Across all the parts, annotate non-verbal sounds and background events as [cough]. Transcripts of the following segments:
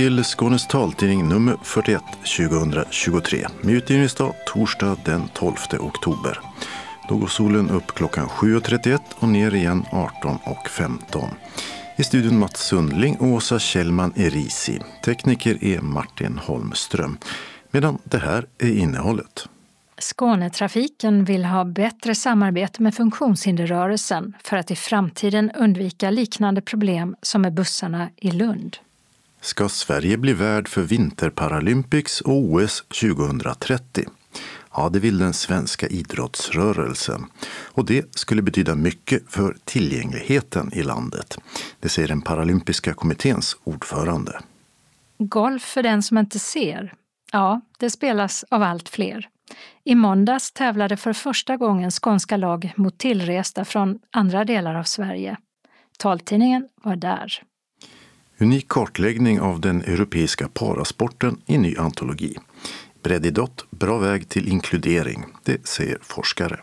Till Skånes taltidning nummer 41 2023 med utgivningsdag torsdag den 12 oktober. Då går solen upp klockan 7.31 och ner igen 18.15. I studion Mats Sundling och Åsa Kjellman Erisi. Tekniker är Martin Holmström. Medan det här är innehållet. Skånetrafiken vill ha bättre samarbete med funktionshinderrörelsen för att i framtiden undvika liknande problem som med bussarna i Lund. Ska Sverige bli värd för Vinterparalympics och OS 2030? Ja, det vill den svenska idrottsrörelsen. Och det skulle betyda mycket för tillgängligheten i landet. Det säger den paralympiska kommitténs ordförande. Golf för den som inte ser. Ja, det spelas av allt fler. I måndags tävlade för första gången skånska lag mot tillresta från andra delar av Sverige. Taltidningen var där. Unik kartläggning av den europeiska parasporten i ny antologi. Breddidrott, bra väg till inkludering, det säger forskare.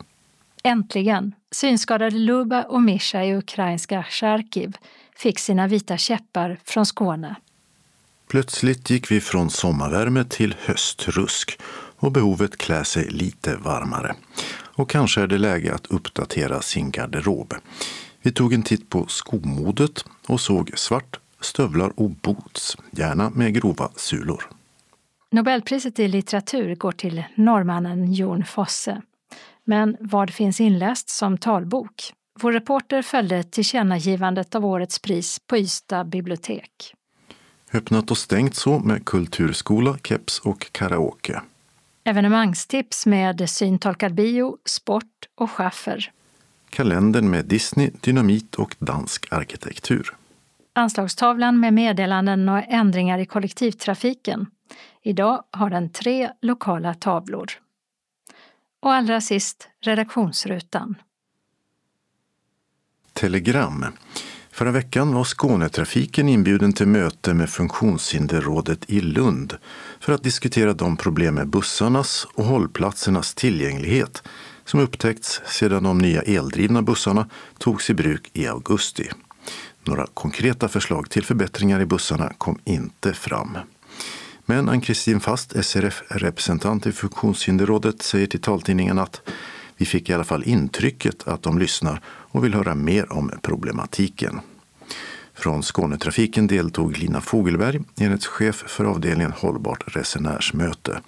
Äntligen! Synskadade Luba och Mischa i ukrainska Charkiv fick sina vita käppar från Skåne. Plötsligt gick vi från sommarvärme till höstrusk och behovet klä sig lite varmare. Och kanske är det läge att uppdatera sin garderob. Vi tog en titt på skomodet och såg svart, stövlar och boots, gärna med grova sulor. Nobelpriset i litteratur går till norrmannen Jon Fosse. Men vad finns inläst som talbok? Vår reporter följde tillkännagivandet av årets pris på Ystad bibliotek. Öppnat och stängt så med kulturskola, keps och karaoke. Evenemangstips med syntolkad bio, sport och schaffer. Kalendern med Disney, dynamit och dansk arkitektur. Anslagstavlan med meddelanden och ändringar i kollektivtrafiken. Idag har den tre lokala tavlor. Och allra sist redaktionsrutan. Telegram. Förra veckan var Skånetrafiken inbjuden till möte med Funktionshinderrådet i Lund för att diskutera de problem med bussarnas och hållplatsernas tillgänglighet som upptäckts sedan de nya eldrivna bussarna togs i bruk i augusti. Några konkreta förslag till förbättringar i bussarna kom inte fram. Men Ann-Kristin Fast, SRF-representant i Funktionshinderrådet, säger till taltidningen att vi fick i alla fall intrycket att de lyssnar och vill höra mer om problematiken. Från Skånetrafiken deltog Lina Fogelberg, enhetschef för avdelningen Hållbart resenärsmöte.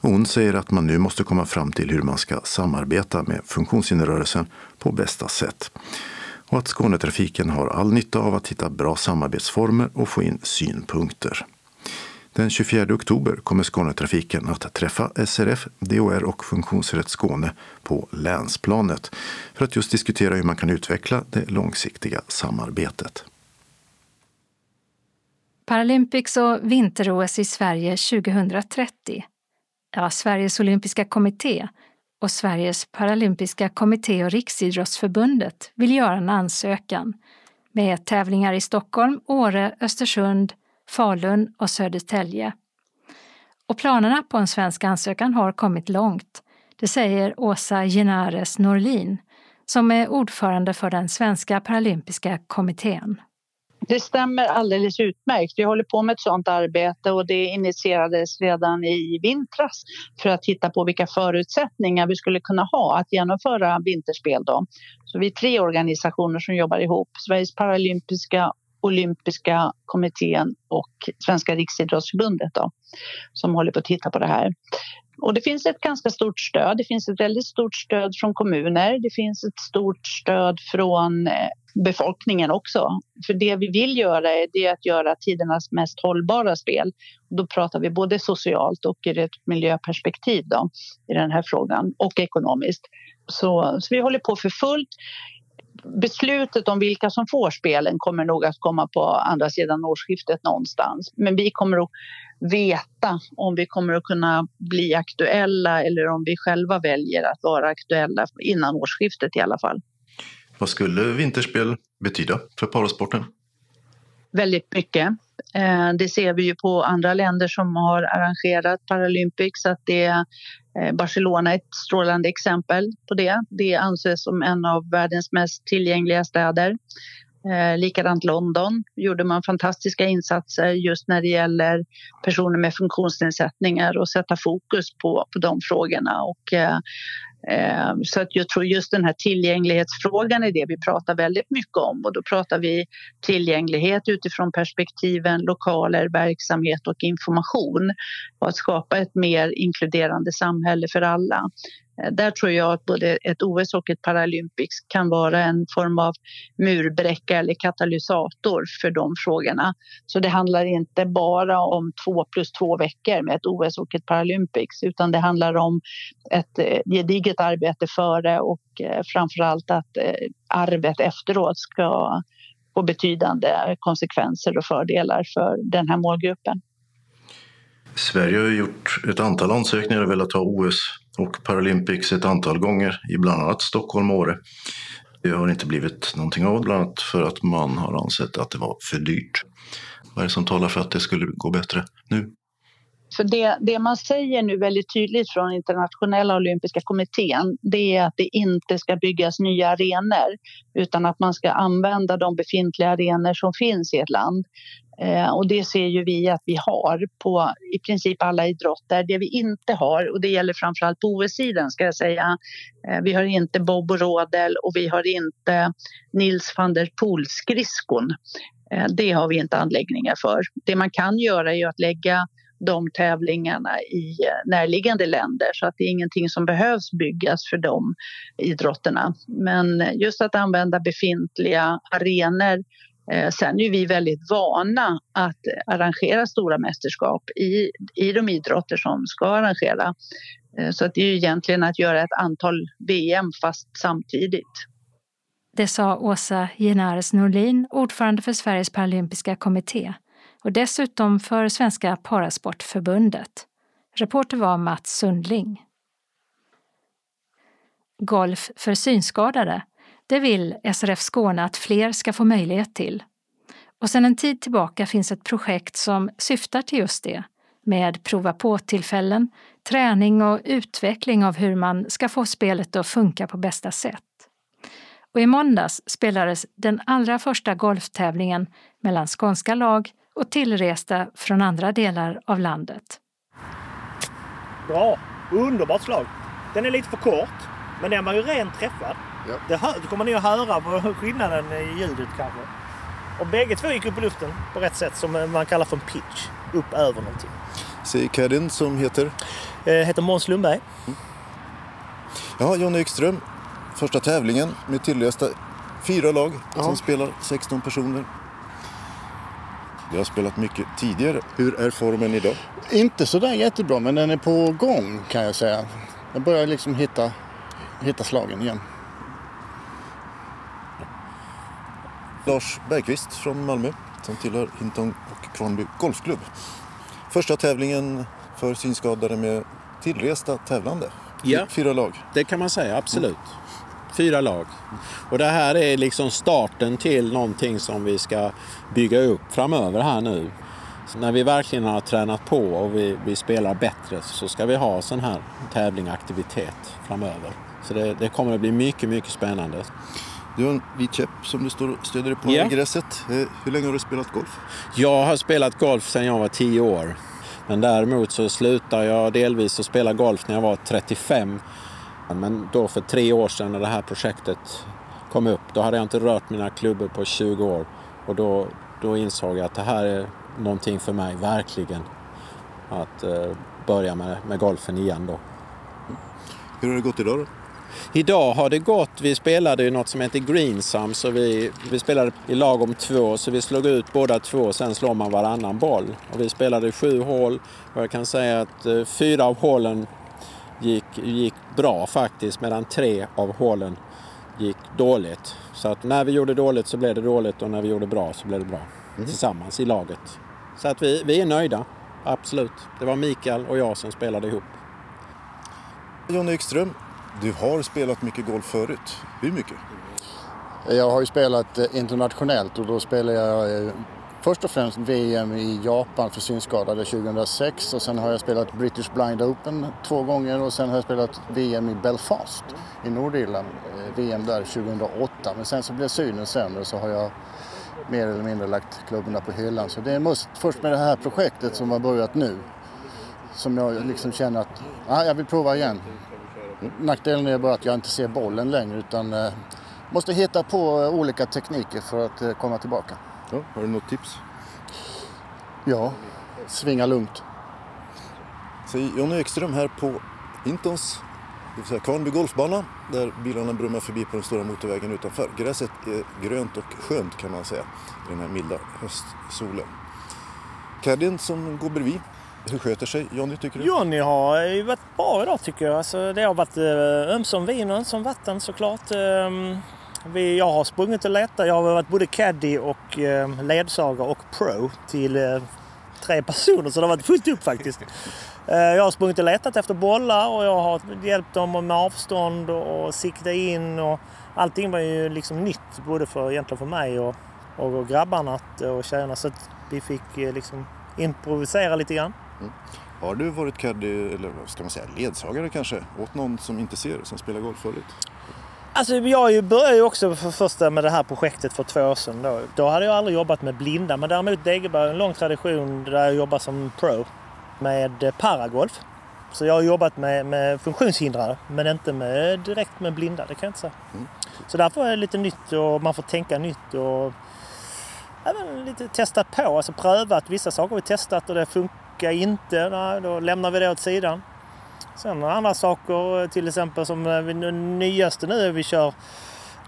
Hon säger att man nu måste komma fram till hur man ska samarbeta med funktionshinderrörelsen på bästa sätt. Och att Skånetrafiken har all nytta av att hitta bra samarbetsformer och få in synpunkter. Den 24 oktober kommer Skånetrafiken att träffa SRF, DHR och Funktionsrätt Skåne på länsplanet för att just diskutera hur man kan utveckla det långsiktiga samarbetet. Paralympics och vinter-OS i Sverige 2030. Ja, Sveriges olympiska kommitté och Sveriges paralympiska kommitté och Riksidrottsförbundet vill göra en ansökan med tävlingar i Stockholm, Åre, Östersund, Falun och Södertälje. Och planerna på en svensk ansökan har kommit långt. Det säger Åsa Genares Norlin som är ordförande för den svenska paralympiska kommittén. Det stämmer alldeles utmärkt. Vi håller på med ett sådant arbete och det initierades redan i vintras för att titta på vilka förutsättningar vi skulle kunna ha att genomföra vinterspel. Då. Så vi är tre organisationer som jobbar ihop. Sveriges paralympiska olympiska kommittén och Svenska riksidrottsförbundet då, som håller på att titta på det här. Och det finns ett ganska stort stöd. Det finns ett väldigt stort stöd från kommuner. Det finns ett stort stöd från eh, befolkningen också. För det vi vill göra är det att göra tidernas mest hållbara spel. Då pratar vi både socialt och ur ett miljöperspektiv då, i den här frågan och ekonomiskt. Så, så vi håller på för fullt beslutet om vilka som får spelen kommer nog att komma på andra sidan årsskiftet någonstans. Men vi kommer att veta om vi kommer att kunna bli aktuella eller om vi själva väljer att vara aktuella innan årsskiftet i alla fall. Vad skulle vinterspel betyda för parasporten? Väldigt mycket. Eh, det ser vi ju på andra länder som har arrangerat Paralympics att det eh, Barcelona är ett strålande exempel på det. Det anses som en av världens mest tillgängliga städer. Eh, likadant London gjorde man fantastiska insatser just när det gäller personer med funktionsnedsättningar och sätta fokus på, på de frågorna. Och, eh, eh, så att jag tror just den här tillgänglighetsfrågan är det vi pratar väldigt mycket om och då pratar vi tillgänglighet utifrån perspektiven lokaler, verksamhet och information och att skapa ett mer inkluderande samhälle för alla. Eh, där tror jag att både ett OS och ett Paralympics kan vara en form av murbräcka eller katalysator för de frågorna. Så det handlar inte bara om två plus två veckor med ett OS och ett Paralympics utan det handlar om ett eh, gediget arbete före och eh, framförallt att arvet efteråt ska få betydande konsekvenser och fördelar för den här målgruppen. Sverige har gjort ett antal ansökningar och velat ha OS och Paralympics ett antal gånger i bland annat Stockholm och Åre. Det har inte blivit någonting av, bland annat för att man har ansett att det var för dyrt. Vad är det som talar för att det skulle gå bättre nu? För det, det, man säger nu väldigt tydligt från internationella olympiska kommittén det är att det inte ska byggas nya arenor utan att man ska använda de befintliga arenor som finns i ett land. Eh, och det ser ju vi att vi har på i princip alla idrotter. Det vi inte har, och det gäller framförallt på OS-sidan ska jag säga, eh, vi har inte bob och rodel och vi har inte Nils van der Poel-skridskon. Eh, det har vi inte anläggningar för. Det man kan göra är att lägga de tävlingarna i eh, närliggande länder så att det är ingenting som behövs byggas för de idrotterna. Men eh, just att använda befintliga arenor Eh, sen är vi väldigt vana att arrangera stora mästerskap i, i de idrotter som ska arrangera. Eh, så att det är ju egentligen att göra ett antal VM fast samtidigt. Det sa Åsa Genares Norlin, ordförande för Sveriges paralympiska kommitté och dessutom för Svenska Parasportförbundet. Reporter var Mats Sundling. Golf för synskadade det vill SRF Skåne att fler ska få möjlighet till. Och sedan en tid tillbaka finns ett projekt som syftar till just det, med prova på-tillfällen, träning och utveckling av hur man ska få spelet att funka på bästa sätt. Och i måndags spelades den allra första golftävlingen mellan skånska lag och tillresta från andra delar av landet. Bra! Underbart slag! Den är lite för kort, men den var ju rent träffad. Ja. Det, kommer ni att höra på skillnaden i ljudet kanske. Och bägge två gick upp i luften på rätt sätt som man kallar för en pitch. Upp över någonting. Säger cadden som heter? Eh, heter Måns Lundberg. Mm. Ja, John Ekström. Första tävlingen med tillresta fyra lag ja. som spelar 16 personer. Vi har spelat mycket tidigare. Hur är formen idag? Inte så där jättebra, men den är på gång kan jag säga. Jag börjar liksom hitta, hitta slagen igen. Lars Bergqvist från Malmö som tillhör Hinton och Kvarnby Golfklubb. Första tävlingen för synskadade med tillresta tävlande. Ja, Fyra lag. Det kan man säga, absolut. Fyra lag. Och det här är liksom starten till någonting som vi ska bygga upp framöver här nu. Så när vi verkligen har tränat på och vi, vi spelar bättre så ska vi ha sån här tävling aktivitet framöver. Så det, det kommer att bli mycket, mycket spännande. Du har en vit käpp som du står och stöder dig på ja. i gräset. Eh, hur länge har du spelat golf? Jag har spelat golf sedan jag var 10 år. Men däremot så slutade jag delvis att spela golf när jag var 35. Men då för tre år sedan när det här projektet kom upp, då hade jag inte rört mina klubbor på 20 år. Och då, då insåg jag att det här är någonting för mig, verkligen. Att eh, börja med, med golfen igen då. Hur har det gått idag då? Idag har det gått, vi spelade ju något som heter Greensum, så vi, vi spelade i lag om två, så vi slog ut båda två och sen slår man varannan boll. Och vi spelade sju hål och jag kan säga att eh, fyra av hålen gick, gick bra faktiskt, medan tre av hålen gick dåligt. Så att när vi gjorde dåligt så blev det dåligt och när vi gjorde bra så blev det bra. Mm. Tillsammans i laget. Så att vi, vi är nöjda, absolut. Det var Mikael och jag som spelade ihop. Jonny Ekström, du har spelat mycket golf förut. Hur mycket? Jag har ju spelat eh, internationellt och då spelade jag eh, först och främst VM i Japan för synskadade 2006 och sen har jag spelat British Blind Open två gånger och sen har jag spelat VM i Belfast i Nordirland, eh, VM där 2008. Men sen så blev synen sämre så har jag mer eller mindre lagt klubborna på hyllan. Så det är först med det här projektet som har börjat nu som jag liksom känner att ah, jag vill prova igen. Nackdelen är bara att jag inte ser bollen längre utan eh, måste hitta på olika tekniker för att eh, komma tillbaka. Ja, har du något tips? Ja, svinga lugnt. Säger Jonny Ekström här på Intons, det vill säga Kvarnby golfbana, där bilarna brummar förbi på den stora motorvägen utanför. Gräset är grönt och skönt kan man säga i den här milda höstsolen. Caddien som går bredvid, hur sköter sig Jonny tycker du? Jonny har ju varit bra idag tycker jag. Alltså, det har varit eh, ömsom vin och ömsom vatten såklart. Eh, vi, jag har sprungit och letat. Jag har varit både caddy och eh, ledsagare och pro till eh, tre personer så det har varit fullt upp faktiskt. [laughs] Eh, jag har sprungit och letat efter bollar och jag har hjälpt dem med avstånd och, och sikta in och allting var ju liksom nytt både för, egentligen för mig och, och, och grabbarna och tjejerna så att vi fick eh, liksom improvisera lite grann. Mm. Har du varit caddy, eller ska man säga ledsagare kanske, åt någon som inte ser, som spelar golf förut? Alltså jag började ju också för första med det här projektet för två år sedan. Då, då hade jag aldrig jobbat med blinda men däremot Degeberg en lång tradition där jag jobbar som pro med paragolf. Så jag har jobbat med, med funktionshindrade men inte med, direkt med blinda, det kan jag inte säga. Mm. Så därför är det lite nytt och man får tänka nytt och även lite testa på, alltså prövat. Vissa saker har vi testat och det funkar inte. Nej, då lämnar vi det åt sidan. Sen andra saker, till exempel som det nyaste nu är vi kör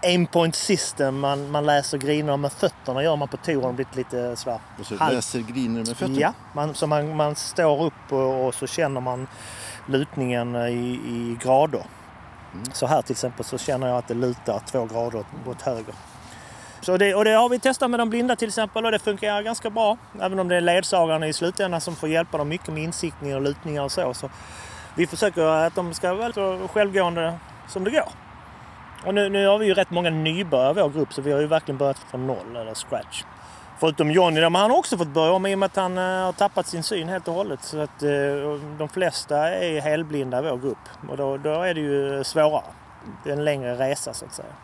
aimpoint system. Man, man läser griner med fötterna gör man på touren. Blivit lite sådär... Så läser griner med fötterna? Ja, man, så man, man står upp och, och så känner man lutningen i, i grader. Mm. Så här till exempel så känner jag att det lutar två grader åt höger. Så det, och det har vi testat med de blinda till exempel och det funkar ganska bra. Även om det är ledsagarna i slutändan som får hjälpa dem mycket med insiktningar och lutningar och så. så vi försöker att de ska vara så självgående som det går. Och nu, nu har vi ju rätt många nybörjare i vår grupp så vi har ju verkligen börjat från noll eller scratch. Förutom Johnny, men han har också fått börja om i och med att han uh, har tappat sin syn helt och hållet. Så att uh, de flesta är helblinda i vår grupp och då, då är det ju svårare. Det är en längre resa så att säga.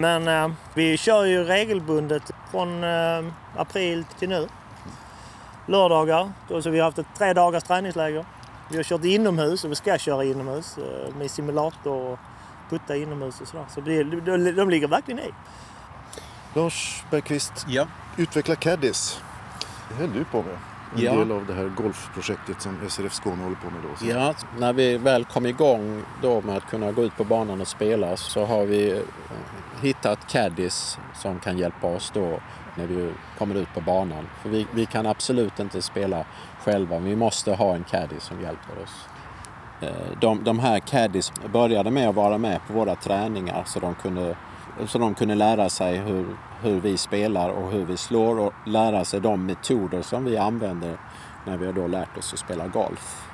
Men uh, vi kör ju regelbundet från april till nu. Lördagar, så vi har haft ett tre dagars träningsläger. Vi har kört inomhus och vi ska köra inomhus eh, med simulator och putta inomhus och sådär. Så det, de, de ligger verkligen i. Lars Bergqvist, ja. utveckla Caddies. Det höll du på med. En ja. del av det här golfprojektet som SRF Skåne håller på med då. Så. Ja, när vi väl kom igång då med att kunna gå ut på banan och spela så har vi eh, hittat caddies som kan hjälpa oss då när vi kommer ut på banan. För vi, vi kan absolut inte spela själva. Vi måste ha en caddy som hjälper oss. Eh, de, de här caddies började med att vara med på våra träningar så de kunde, så de kunde lära sig hur, hur vi spelar och hur vi slår och lära sig de metoder som vi använder när vi har då lärt oss att spela golf.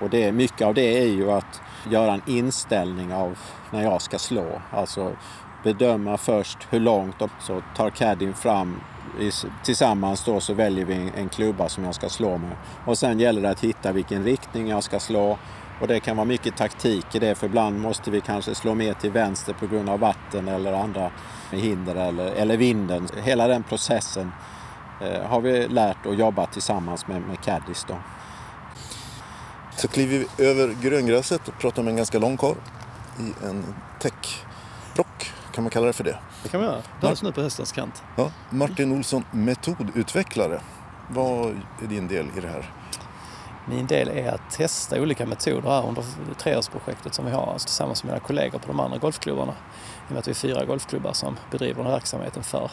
Och det, mycket av det är ju att göra en inställning av när jag ska slå. Alltså bedöma först hur långt och så tar caddien fram tillsammans då så väljer vi en klubba som jag ska slå med. Och sen gäller det att hitta vilken riktning jag ska slå. Och det kan vara mycket taktik i det för ibland måste vi kanske slå mer till vänster på grund av vatten eller andra hinder eller, eller vinden. Hela den processen eh, har vi lärt och jobbat tillsammans med, med caddies då. Så kliver vi över gröngräset och pratar med en ganska lång karl i en täckrock. Kan man kalla det för det? Det kan man göra. Dans nu på höstens kant. Ja, Martin Olsson, metodutvecklare. Vad är din del i det här? Min del är att testa olika metoder här under treårsprojektet som vi har alltså tillsammans med mina kollegor på de andra golfklubbarna. I och med att vi är fyra golfklubbar som bedriver den här verksamheten för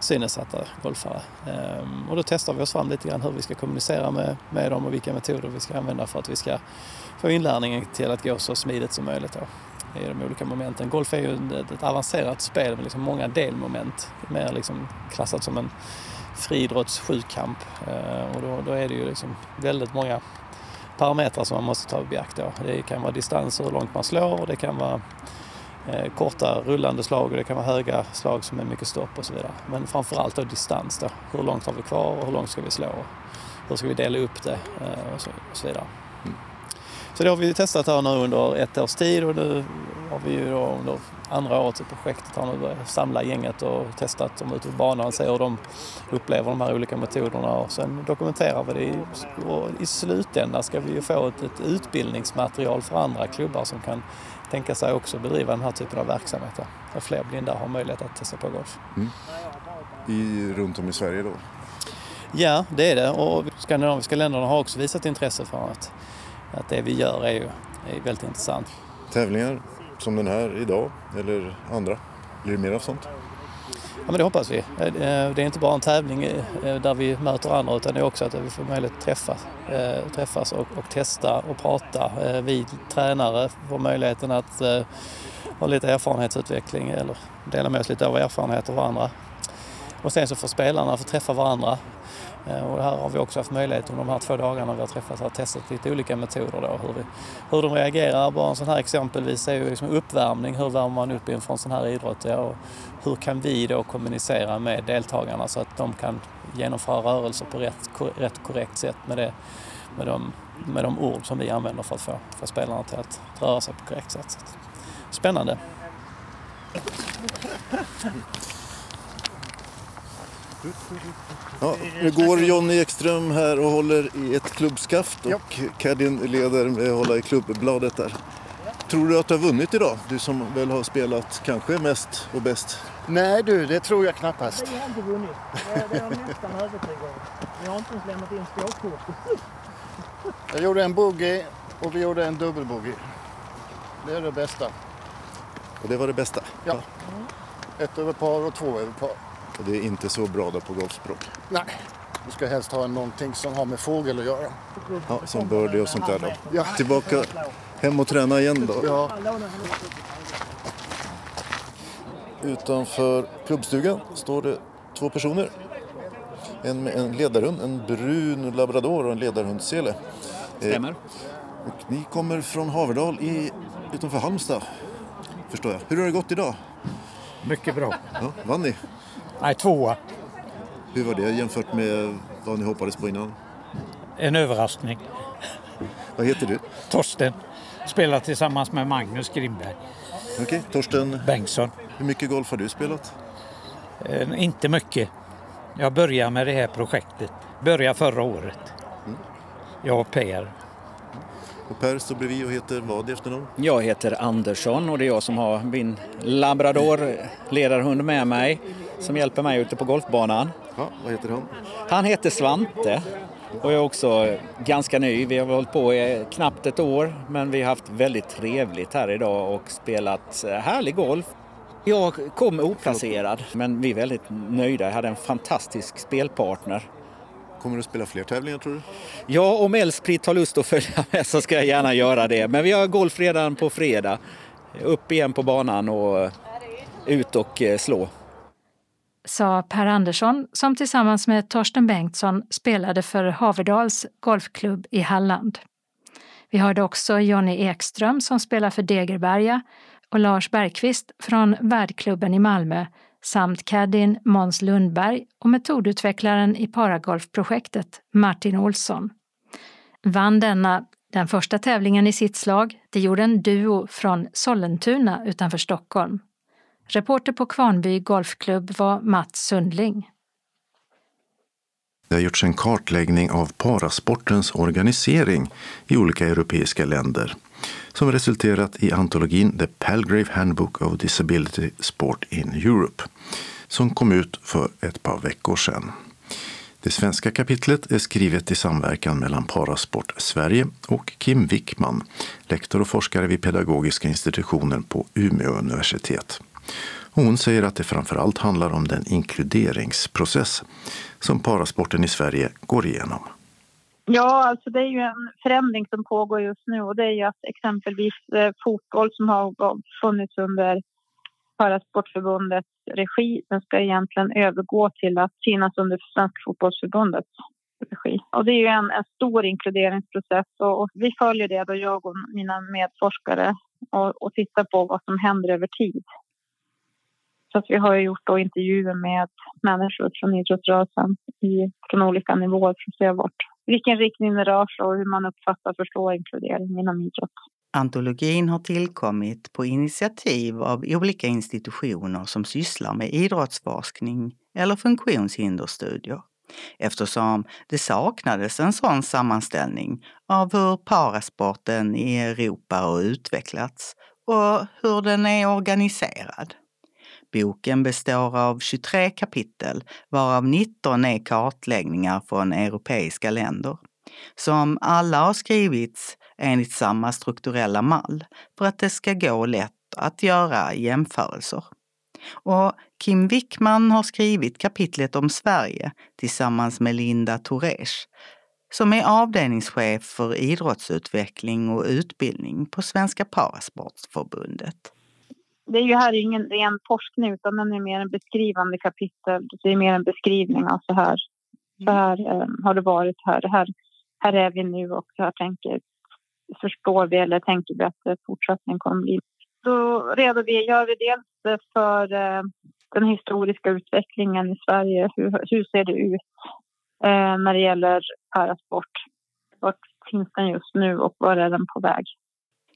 synnedsatta golfare. Ehm, och då testar vi oss fram lite grann hur vi ska kommunicera med, med dem och vilka metoder vi ska använda för att vi ska få inlärningen till att gå så smidigt som möjligt. Då i de olika momenten. Golf är ju ett, ett avancerat spel med liksom många delmoment. Mer liksom klassat som en friidrotts sjukamp. Eh, och då, då, är det ju liksom väldigt många parametrar som man måste ta i beaktande. Det kan vara distans, hur långt man slår och det kan vara eh, korta rullande slag och det kan vara höga slag som är mycket stopp och så vidare. Men framförallt då distans då. Hur långt har vi kvar och hur långt ska vi slå? Hur ska vi dela upp det eh, och så, och så vidare. Mm. Så det har vi testat här nu under ett års tid och nu har vi ju då under andra året i projektet har nu börjat samla gänget och testat dem ute på banan och se hur de upplever de här olika metoderna och sen dokumenterar vi det. Och I slutändan ska vi ju få ett, ett utbildningsmaterial för andra klubbar som kan tänka sig också bedriva den här typen av verksamheter. Där fler blinda har möjlighet att testa på golf. Mm. I, runt om i Sverige då? Ja, det är det och skandinaviska länderna har också visat intresse för att, att det vi gör är ju är väldigt intressant. Tävlingar som den här idag eller andra? Blir det mer av sånt? Ja, men det hoppas vi. Eh, eh, det är inte bara en tävling eh, där vi möter andra utan det är också att vi får möjlighet att träffa, träffas och, och testa och prata. Vi tränare får möjligheten att ha lite erfarenhetsutveckling eller dela med oss lite av erfarenheter av varandra. Och sen så får spelarna få träffa varandra Eh, och här har vi också haft möjlighet under de här två dagarna vi har träffats att testa lite olika metoder då, hur, vi, hur de reagerar. Bara en sån här exempelvis är ju liksom uppvärmning, hur värmer man upp inför en sån här idrott? Ja, och hur kan vi då kommunicera med deltagarna så att de kan genomföra rörelser på rätt, rätt korrekt sätt med, det, med, de, med de ord som vi använder för att få, för spelarna till att röra sig på korrekt sätt. Spännande! Ja, nu går Jonny Ekström här och håller i ett klubbskaft och ja. Kadin leder med att hålla i klubbbladet där. Tror du att du har vunnit idag? Du som väl har spelat kanske mest och bäst? Nej du, det tror jag knappast. Vi har inte vunnit. Det är jag nästan övertygad om. Vi har inte ens lämnat in skåpkort. Jag gjorde en boogie och vi gjorde en dubbelboogie. Det är det bästa. Och det var det bästa? Ja. Ett över par och två över par. Och det är inte så bra då på golfspråk? Nej, du ska helst ha någonting som har med fågel att göra. Ja, som birdie och sånt där då. Ja. Tillbaka hem och träna igen då. Ja. Utanför klubbstugan står det två personer. En med en ledarhund, en brun labrador och en ledarhundsele. Stämmer. Eh, och ni kommer från Haverdal i, utanför Halmstad, förstår jag. Hur har det gått idag? Mycket bra. Ja, vann ni? Nej, tvåa. Hur var det jämfört med vad ni hoppades på innan? En överraskning. Vad heter du? Torsten. Spelar tillsammans med Magnus Grimberg. Okej, okay. Torsten Bengtsson. Hur mycket golf har du spelat? Eh, inte mycket. Jag började med det här projektet. Började förra året. Mm. Jag och Per. Och Per står bredvid och heter vad i efternamn? Jag heter Andersson och det är jag som har min labrador ledarhund med mig som hjälper mig ute på golfbanan. Ja, vad heter han? Han heter Svante och jag är också ganska ny. Vi har hållit på i knappt ett år men vi har haft väldigt trevligt här idag och spelat härlig golf. Jag kom oplacerad men vi är väldigt nöjda. Jag hade en fantastisk spelpartner. Kommer du att spela fler tävlingar tror du? Ja, om Elsprit har lust att följa [laughs] med så ska jag gärna göra det. Men vi har golf redan på fredag. Upp igen på banan och ut och eh, slå. Sa Per Andersson som tillsammans med Torsten Bengtsson spelade för Haverdals golfklubb i Halland. Vi hörde också Jonny Ekström som spelar för Degerberga och Lars Bergqvist från värdklubben i Malmö samt caddien Måns Lundberg och metodutvecklaren i paragolfprojektet Martin Olsson. Vann denna den första tävlingen i sitt slag, det gjorde en duo från Sollentuna utanför Stockholm. Reporter på Kvarnby Golfklubb var Mats Sundling. Det har gjorts en kartläggning av parasportens organisering i olika europeiska länder som resulterat i antologin The Palgrave Handbook of Disability Sport in Europe som kom ut för ett par veckor sedan. Det svenska kapitlet är skrivet i samverkan mellan Parasport Sverige och Kim Wickman, lektor och forskare vid pedagogiska institutionen på Umeå universitet hon säger att det framför allt handlar om den inkluderingsprocess som parasporten i Sverige går igenom. Ja, alltså det är ju en förändring som pågår just nu och det är ju att exempelvis eh, fotboll som har funnits under Parasportförbundets regi, den ska egentligen övergå till att finnas under Svenska fotbollsförbundets regi. Och det är ju en, en stor inkluderingsprocess och, och, vi följer det då jag och mina medforskare och, och tittar på vad som händer över tid. Så att vi har gjort då intervjuer med människor från idrottsrörelsen i, från olika nivåer för att se vart, vilken riktning det rör sig och hur man uppfattar och förstår inkludering inom idrott. Antologin har tillkommit på initiativ av olika institutioner som sysslar med idrottsforskning eller funktionshinderstudier eftersom det saknades en sån sammanställning av hur parasporten i Europa har utvecklats och hur den är organiserad. Boken består av 23 kapitel varav 19 är kartläggningar från europeiska länder som alla har skrivits enligt samma strukturella mall för att det ska gå lätt att göra jämförelser. Och Kim Wickman har skrivit kapitlet om Sverige tillsammans med Linda Toresh som är avdelningschef för idrottsutveckling och utbildning på Svenska Parasportförbundet. Det är ju här ingen ren forskning utan den är mer en beskrivande kapitel. Det är mer en beskrivning av så här, så här eh, har det varit här, här, här är vi nu och så här tänker, förstår vi eller tänker vi att fortsättningen kommer bli. Då redogör vi dels för eh, den historiska utvecklingen i Sverige. Hur, hur ser det ut eh, när det gäller parasport? Vart finns den just nu och var är den på väg?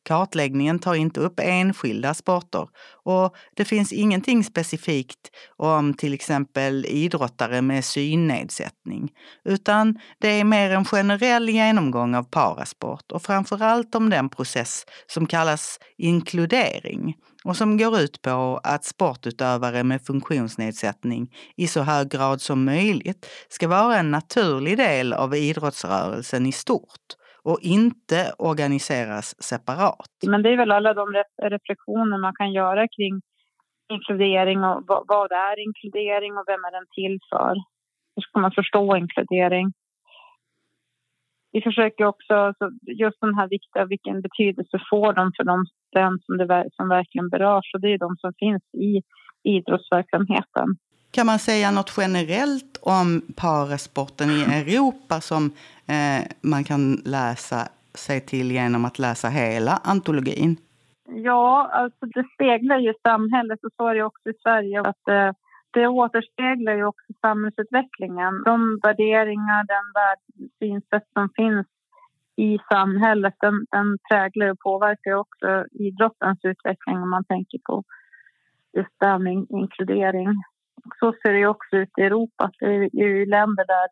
Kartläggningen tar inte upp enskilda sporter och det finns ingenting specifikt om till exempel idrottare med synnedsättning, utan det är mer en generell genomgång av parasport och framförallt om den process som kallas inkludering och som går ut på att sportutövare med funktionsnedsättning i så hög grad som möjligt ska vara en naturlig del av idrottsrörelsen i stort och inte organiseras separat. Men det är väl alla de reflektioner man kan göra kring inkludering och vad är inkludering och vem är den till för? Hur ska man förstå inkludering? Vi försöker också, just den här viktiga, vilken betydelse får de för de, den som, det, som verkligen berörs? Och det är de som finns i idrottsverksamheten. Kan man säga något generellt om parasporten i Europa som eh, man kan läsa sig till genom att läsa hela antologin? Ja, alltså det speglar ju samhället och så är det också i Sverige. Att, eh, det återspeglar ju också samhällsutvecklingen. De värderingar, den synsätt som finns i samhället, den, den präglar och påverkar också idrottens utveckling om man tänker på just det här med inkludering så ser det också ut i Europa. Det är ju länder där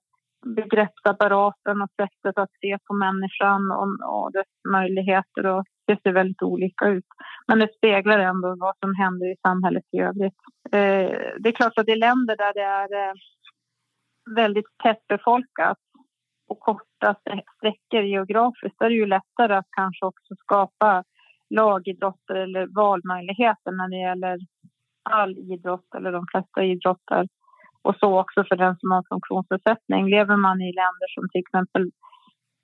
begreppsapparaten och sättet att se på människan och, och dess möjligheter och det ser väldigt olika ut. Men det speglar ändå vad som händer i samhället i övrigt. Eh, det är klart att i länder där det är eh, väldigt tättbefolkat och korta sträckor geografiskt, där är det ju lättare att kanske också skapa lagidrotter eller valmöjligheter när det gäller all idrott eller de flesta idrotter. Och så också för den som har funktionsnedsättning. Lever man i länder som till exempel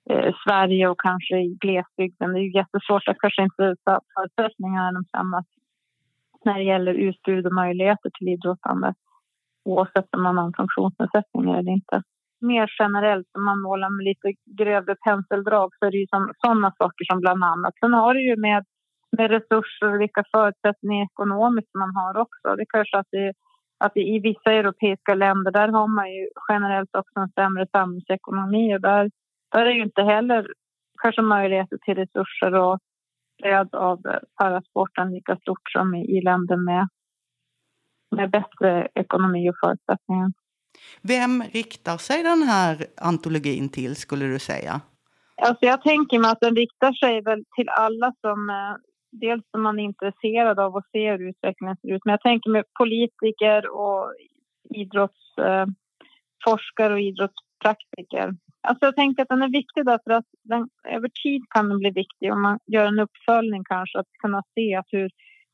eh, Sverige och kanske i glesbygden, det är ju jättesvårt att kanske inte förutsättningarna är samma när det gäller utbud och möjligheter till idrottande oavsett om man har en funktionsnedsättning eller inte. Mer generellt, om man målar med lite grövre penseldrag så är det ju sådana saker som bland annat. Sen har det ju med med resurser och vilka förutsättningar ekonomiskt man har också. Det kanske att, det, att det, i vissa europeiska länder där har man ju generellt också en sämre samhällsekonomi och där, där är ju inte heller kanske möjligheter till resurser och stöd av parasporten lika stort som i, i länder med, med bättre ekonomi och förutsättningar. Vem riktar sig den här antologin till skulle du säga? Alltså jag tänker mig att den riktar sig väl till alla som eh, dels är man intresserad av att se hur utvecklingen ser ut. Men jag tänker med politiker och idrottsforskare eh, och idrottspraktiker. Alltså jag tänker att den är viktig därför att den, över tid kan den bli viktig om man gör en uppföljning kanske. Att kunna se att hur,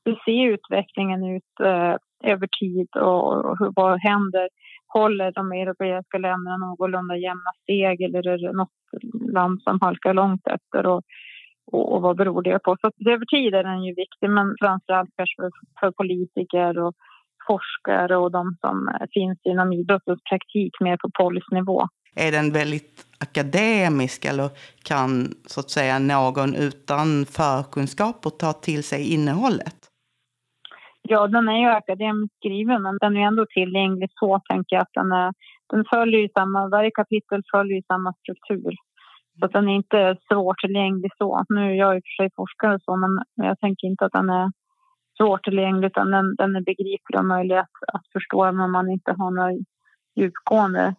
hur ser utvecklingen ut eh, över tid och, och hur, vad händer? Håller de europeiska länderna någorlunda jämna steg eller är det något land som halkar långt efter? Och och, och vad beror det på? Så över tid är den ju viktig, men framförallt kanske för, för politiker och forskare och de som finns inom idrottens praktik mer på policynivå. Är den väldigt akademisk eller kan så att säga någon utan förkunskaper ta till sig innehållet? Ja, den är ju akademiskt skriven, men den är ändå tillgänglig så, tänker jag. Att den, är, den följer samma, varje kapitel följer samma struktur. Så att den är inte svårtillgänglig så. Nu är jag i och för sig forskare så, men jag tänker inte att den är svårtillgänglig, utan den, den är begriplig och möjlig att, att förstå även om man inte har några djupgående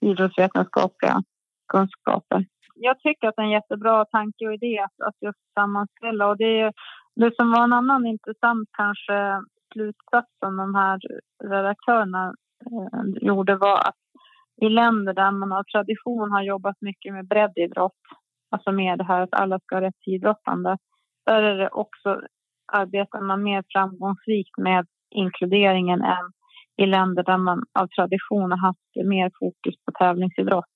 idrottsvetenskapliga kunskaper. Jag tycker att det är en jättebra tanke och idé att, att just sammanställa. Och det, det som var en annan intressant kanske slutsats som de här redaktörerna eh, gjorde var att i länder där man av tradition har jobbat mycket med breddidrott, alltså med det här att alla ska ha rätt till idrottande, där är det också, arbetar man mer framgångsrikt med inkluderingen än i länder där man av tradition har haft mer fokus på tävlingsidrott.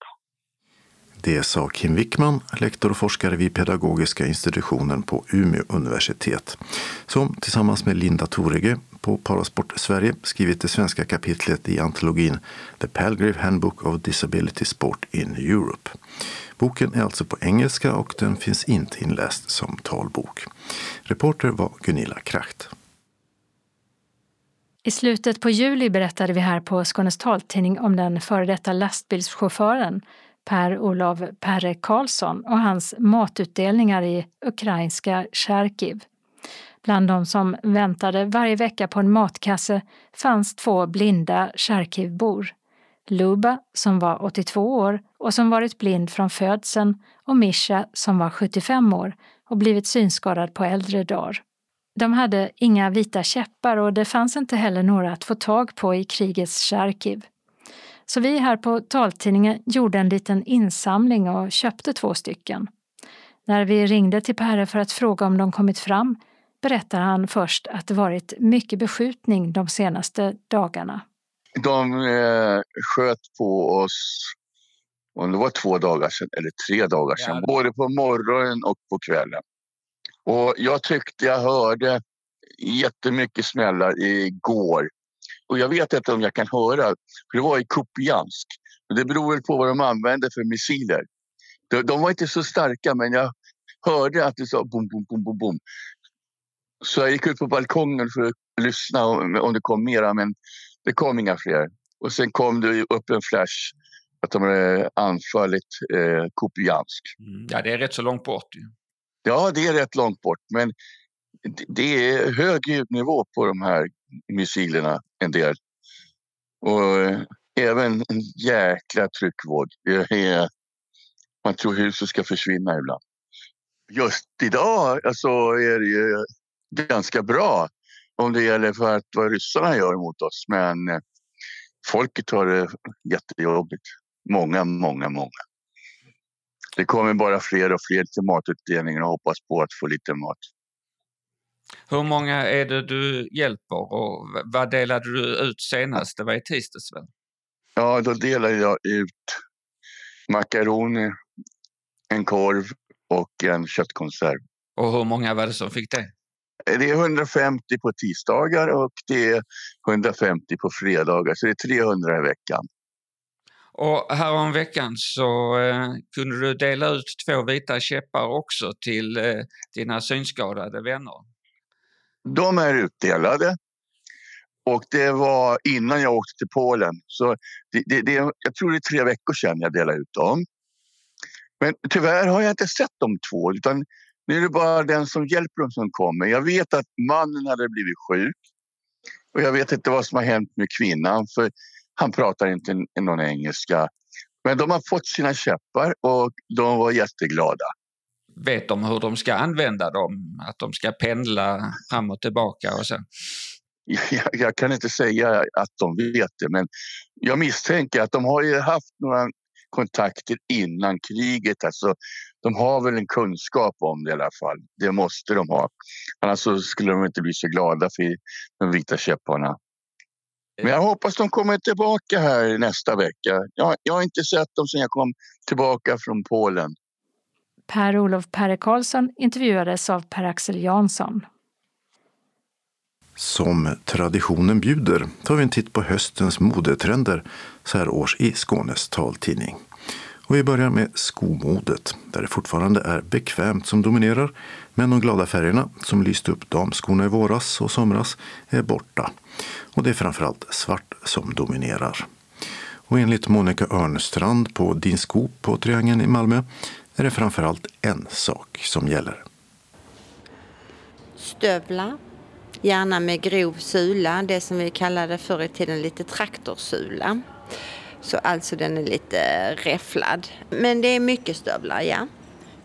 Det sa Kim Wickman, lektor och forskare vid pedagogiska institutionen på Umeå universitet, som tillsammans med Linda Torege på Parasport Sverige skrivit det svenska kapitlet i antologin The Palgrave Handbook of Disability Sport in Europe. Boken är alltså på engelska och den finns inte inläst som talbok. Reporter var Gunilla Kracht. I slutet på juli berättade vi här på Skånes taltidning om den före detta lastbilschauffören Per-Olov Perre Karlsson och hans matutdelningar i ukrainska Charkiv. Bland de som väntade varje vecka på en matkasse fanns två blinda Charkivbor. Luba, som var 82 år och som varit blind från födseln och Mischa, som var 75 år och blivit synskadad på äldre dagar. De hade inga vita käppar och det fanns inte heller några att få tag på i krigets Charkiv. Så vi här på taltidningen gjorde en liten insamling och köpte två stycken. När vi ringde till Perre för att fråga om de kommit fram berättar han först att det varit mycket beskjutning de senaste dagarna. De eh, sköt på oss, om det var två dagar sedan eller tre dagar sedan, ja. både på morgonen och på kvällen. Och jag tyckte jag hörde jättemycket smällar igår och jag vet inte om jag kan höra, för det var i Kupiansk. Det beror väl på vad de använde för missiler. De, de var inte så starka men jag hörde att det sa bom, bom, bom, bom, bom. Så jag gick ut på balkongen för att lyssna om det kom mera men det kom inga fler. Och sen kom det upp en flash att de hade anfallit eh, Kupiansk. Mm. Ja, det är rätt så långt bort. Ja, det är rätt långt bort men det är hög ljudnivå på de här missilerna en del. Och eh, även en jäkla tryckvåg. Är, man tror huset ska försvinna ibland. Just idag alltså, är det ju ganska bra om det gäller för att vad ryssarna gör mot oss. Men eh, folket har det jättejobbigt. Många, många, många. Det kommer bara fler och fler till matutdelningen och hoppas på att få lite mat. Hur många är det du hjälper och vad delade du ut senast? Det var i tisdags väl? Ja, då delade jag ut makaroner, en korv och en köttkonserv. Och hur många var det som fick det? Det är 150 på tisdagar och det är 150 på fredagar, så det är 300 i veckan. Och härom veckan så eh, kunde du dela ut två vita käppar också till eh, dina synskadade vänner. De är utdelade. Och det var innan jag åkte till Polen. Så det, det, det, jag tror det är tre veckor sedan jag delade ut dem. Men tyvärr har jag inte sett de två. Utan nu är det bara den som hjälper dem som kommer. Jag vet att mannen hade blivit sjuk. Och jag vet inte vad som har hänt med kvinnan. För han pratar inte någon engelska. Men de har fått sina käppar och de var jätteglada vet de hur de ska använda dem? Att de ska pendla fram och tillbaka och så? Jag, jag kan inte säga att de vet det, men jag misstänker att de har haft några kontakter innan kriget. Alltså, de har väl en kunskap om det i alla fall. Det måste de ha. Annars skulle de inte bli så glada för de vita käpparna. Men jag hoppas de kommer tillbaka här nästa vecka. Jag, jag har inte sett dem sedan jag kom tillbaka från Polen. Per-Olof Perre Karlsson intervjuades av Per-Axel Jansson. Som traditionen bjuder tar vi en titt på höstens modetrender så här års i Skånes taltidning. Och vi börjar med skomodet, där det fortfarande är bekvämt som dominerar, men de glada färgerna som lyste upp damskorna i våras och somras är borta. Och det är framförallt svart som dominerar. Och enligt Monica Örnstrand på Din Sko på Triangeln i Malmö är det framförallt en sak som gäller. Stövlar, gärna med grov sula, det som vi kallade förr i tiden lite traktorsula. Så alltså den är lite räfflad. Men det är mycket stövlar, ja.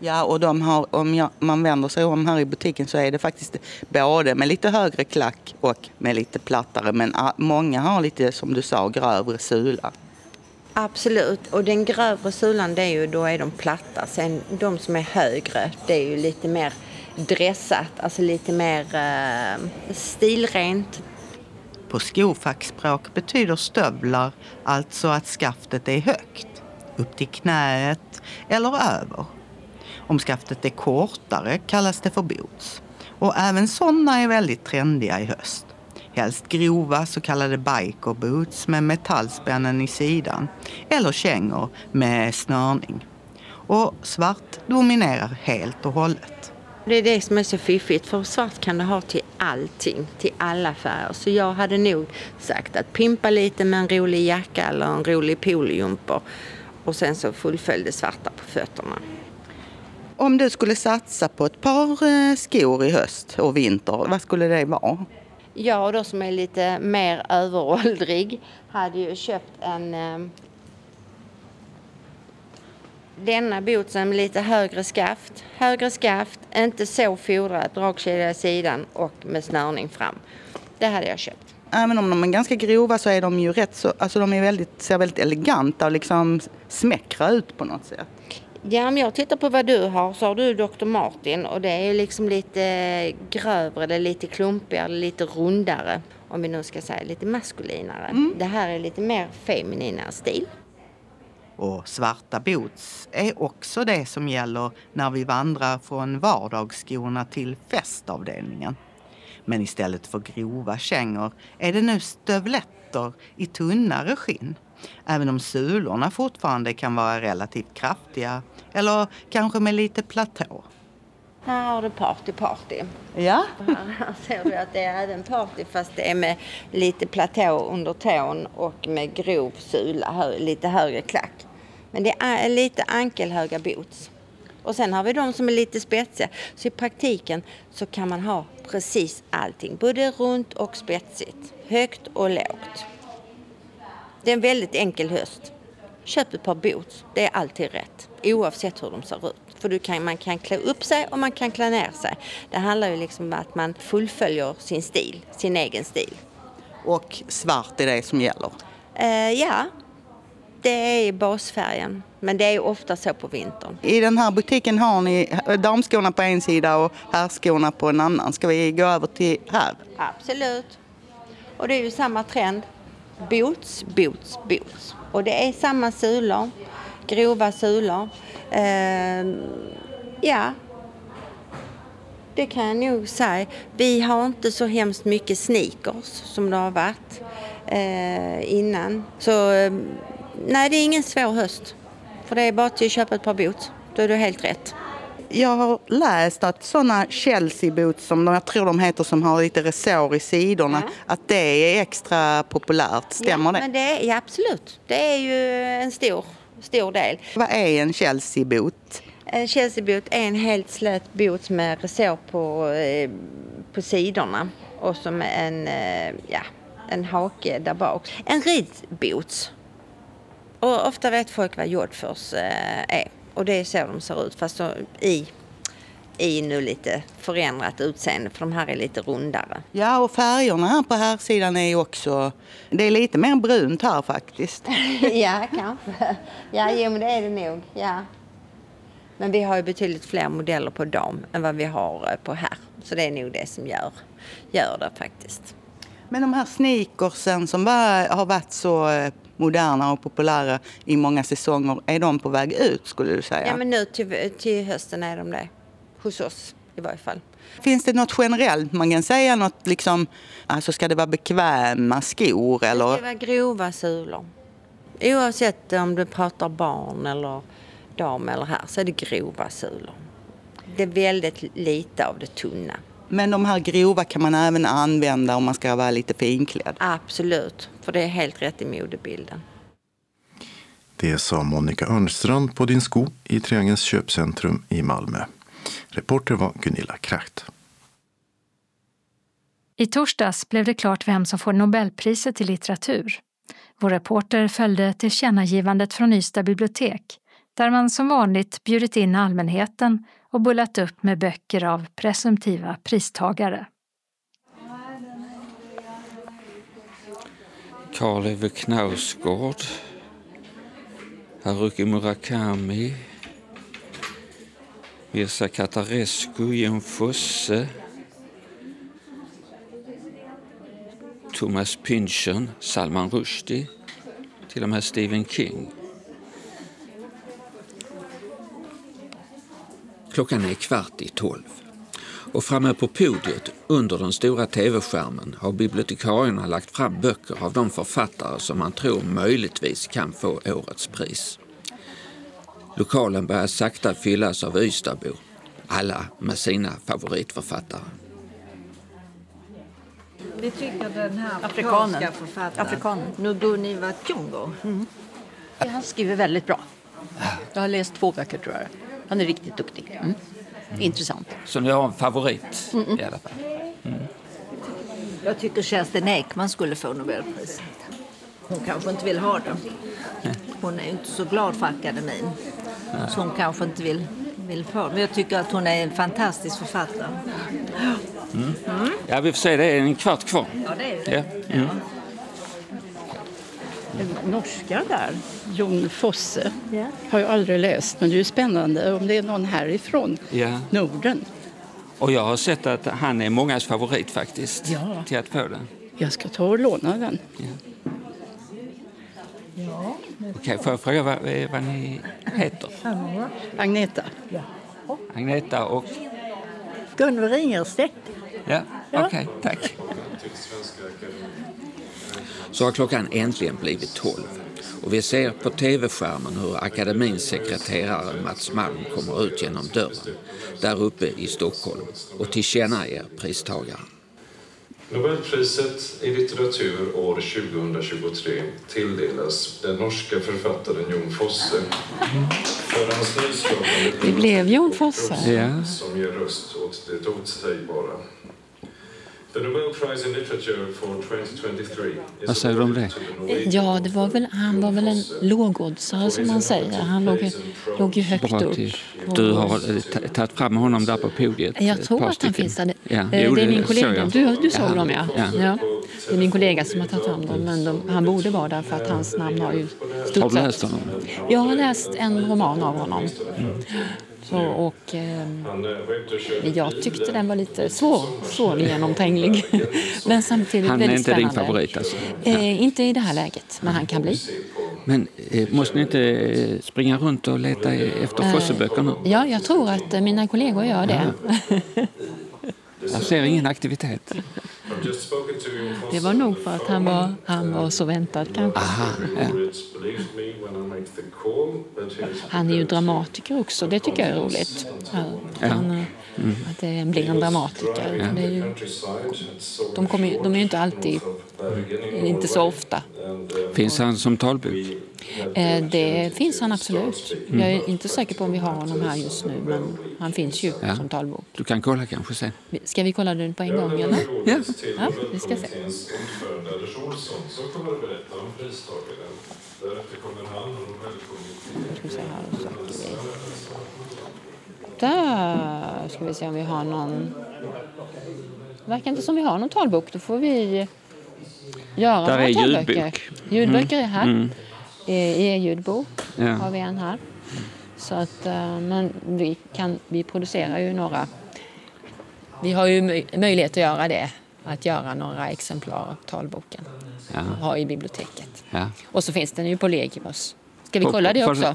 Ja, och de har, om jag, man vänder sig om här i butiken så är det faktiskt både med lite högre klack och med lite plattare. Men många har lite, som du sa, grövre sula. Absolut, och den grövre sulan det är ju, då är de platta. Sen de som är högre, det är ju lite mer dressat, alltså lite mer uh, stilrent. På skofackspråk betyder stövlar alltså att skaftet är högt, upp till knäet eller över. Om skaftet är kortare kallas det för boots. Och även sådana är väldigt trendiga i höst. Helst grova så kallade biker boots med metallspännen i sidan eller kängor med snörning. Och svart dominerar helt och hållet. Det är det som är så fiffigt för svart kan du ha till allting, till alla färger. Så jag hade nog sagt att pimpa lite med en rolig jacka eller en rolig pooljumper och sen så fullföljde svarta på fötterna. Om du skulle satsa på ett par eh, skor i höst och vinter, vad skulle det vara? Jag då som är lite mer överåldrig hade ju köpt en eh, denna bootsen med lite högre skaft. Högre skaft, inte så fodrad, dragkedja i sidan och med snörning fram. Det hade jag köpt. Även om de är ganska grova så är de ju rätt så, alltså de är väldigt, ser väldigt eleganta och liksom smäckra ut på något sätt. Ja, om jag tittar på vad du har så har du Dr. Martin och det är liksom lite grövre, eller lite klumpigare, lite rundare. Om vi nu ska säga lite maskulinare. Mm. Det här är lite mer femininare stil. Och svarta boots är också det som gäller när vi vandrar från vardagsskorna till festavdelningen. Men istället för grova kängor är det nu stövletter i tunnare skinn. Även om sulorna fortfarande kan vara relativt kraftiga eller kanske med lite platå. Här har du party party. Ja. Här ser du att det är även party fast det är med lite platå under tån och med grov sula, lite högre klack. Men det är lite ankelhöga boots. Och sen har vi de som är lite spetsiga. Så i praktiken så kan man ha precis allting. Både runt och spetsigt. Högt och lågt. Det är en väldigt enkel höst. Köp ett par boots. Det är alltid rätt. Oavsett hur de ser ut. För du kan, man kan klä upp sig och man kan klä ner sig. Det handlar ju liksom om att man fullföljer sin stil, sin egen stil. Och svart är det som gäller? Uh, ja, det är basfärgen. Men det är ofta så på vintern. I den här butiken har ni damskorna på en sida och herrskorna på en annan. Ska vi gå över till här? Absolut. Och det är ju samma trend. Boots, boots, boots. Och det är samma sulor. Grova sulor. Eh, ja, det kan jag nog säga. Vi har inte så hemskt mycket sneakers som det har varit eh, innan. Så eh, nej, det är ingen svår höst. För det är bara till att köpa ett par boots. Då är du helt rätt. Jag har läst att sådana Chelsea boots som jag tror de heter som har lite resår i sidorna, ja. att det är extra populärt. Stämmer ja, det? Men det är, ja, absolut. Det är ju en stor, stor del. Vad är en Chelsea boot? En Chelsea boot är en helt slät boot med resår på, eh, på sidorna och som en, eh, ja, en hake där bak. En ridboots och ofta vet folk vad jodfors eh, är. Och det är så de ser ut fast i, i nu lite förändrat utseende för de här är lite rundare. Ja och färgerna här på här sidan är ju också, det är lite mer brunt här faktiskt. [laughs] ja kanske. Ja jo men det är det nog. Ja. Men vi har ju betydligt fler modeller på dam än vad vi har eh, på här. Så det är nog det som gör, gör det faktiskt. Men de här sneakersen som var, har varit så eh, moderna och populära i många säsonger. Är de på väg ut skulle du säga? Ja men nu till, till hösten är de det. Hos oss i varje fall. Finns det något generellt man kan säga? Något liksom, alltså ska det vara bekväma skor eller? Det ska vara grova sulor. Oavsett om du pratar barn eller dam eller här så är det grova sulor. Det är väldigt lite av det tunna. Men de här grova kan man även använda om man ska vara lite finklädd? Absolut, för det är helt rätt i modebilden. Det sa Monica Örnstrand på Din Sko i Triangelns köpcentrum i Malmö. Reporter var Gunilla Kracht. I torsdags blev det klart vem som får Nobelpriset i litteratur. Vår reporter följde tillkännagivandet från Ystad bibliotek där man som vanligt bjudit in allmänheten och bullat upp med böcker av presumtiva pristagare. Karl Ove Knausgård, Haruki Murakami, Mirza Katarescu, Jim Fosse, Thomas Pynchon, Salman Rushdie, till och med Stephen King. Klockan är kvart i tolv och framme på podiet under den stora tv-skärmen har bibliotekarierna lagt fram böcker av de författare som man tror möjligtvis kan få årets pris. Lokalen börjar sakta fyllas av Ystadbor, alla med sina favoritförfattare. Vi tycker den här afrikanska författaren, Afrikanen. Nuduni Wajongo, Mm. Han skriver väldigt bra. Jag har läst två böcker tror jag. Han är riktigt duktig. Mm. Intressant. Så ni har en favorit Mm. i alla fall? Mm. jag tycker Kerstin Ekman skulle få Nobelpriset. Hon kanske inte vill ha det. Hon är inte så glad för akademin. Så hon kanske inte vill, vill få. Men jag tycker att hon är en fantastisk författare. Mm. Ja, vi får se. Det är en kvart kvar. Ja, det är det. Ja. Mm. Norska där, Jon Fosse, har jag aldrig läst. Men det är ju spännande om det är någon härifrån Ja. Norden. Och jag har sett att han är mångas favorit faktiskt Ja. till att få den. Jag ska ta och låna den. Okej, får jag fråga vad, eh, vad ni heter? Agneta. Agneta och... Gunvor Ingerstedt. Ja, Ja. okej, tack. Så har klockan äntligen blivit tolv och vi ser på tv-skärmen hur akademins sekreterare Mats Malm kommer ut genom dörren där uppe i Stockholm och tillkännager pristagaren. Nobelpriset i litteratur år 2023 tilldelas den norska författaren Jon Fosse för hans nyskapande Det blev Jon Fosse. Ja. som ger röst åt det otsägbara. The Nobel Prize in Literature for 2023 is Vad säger du om det? Ja, det var väl, han var väl en lågoddsare som man säger. Han låg, ju- låg ju högt Bra upp. Du har eh, ta- tagit fram honom där på podiet. Jag tror att han finns där. Ja, Eh, jo, det är min kollega. Du, du såg Ja. dem ja. Ja. ja. Det är min kollega som har tagit fram dem. Men de, han borde vara där för att hans namn har ju Har studsat. du läst honom? Jag har läst en roman av honom. Så, och, ehm, jag tyckte den var lite svår, svårgenomtränglig. [laughs] Men samtidigt Han är inte din spännande. favorit alltså? Eh, inte i det här läget, men han kan bli. Men eh, måste ni inte eh, springa runt och leta efter Eh, Fosse-böcker nu? Ja, jag tror att eh, mina kollegor gör det. [laughs] Jag ser ingen aktivitet. Det var nog för att han var, han var så väntad kanske. Aha, ja. Han är ju dramatiker också, det tycker jag är roligt. Ja, Han, eh, Mm. Att det blir en dramatiker. Det är ju, de, kommer, ju- de är ju inte alltid, inte så ofta. Finns han som talbok? Eh, Det finns han absolut. Mm. Jag är inte säker på om vi har honom här just nu, men han finns ju Ja. som talbok. Du kan kolla kanske sen. Ska vi kolla den på en gång eller? Ja. ja vi ska se. Därefter kommer han och Nobelkommittén. Ska Där ska vi se om vi har någon. Det verkar inte som vi har någon talbok. Då får vi göra Där några är talböcker. ljudbok. Ljudböcker Mm. är här. Mm. E-ljudbok Ja. har vi en här. Så att, eh, men vi, kan, vi producerar ju några. Vi har ju möj- möjlighet att göra det. Att göra några exemplar av talboken. Ja. Och ha i biblioteket. Ja. Och så finns den ju på Legios. Ska vi kolla det också?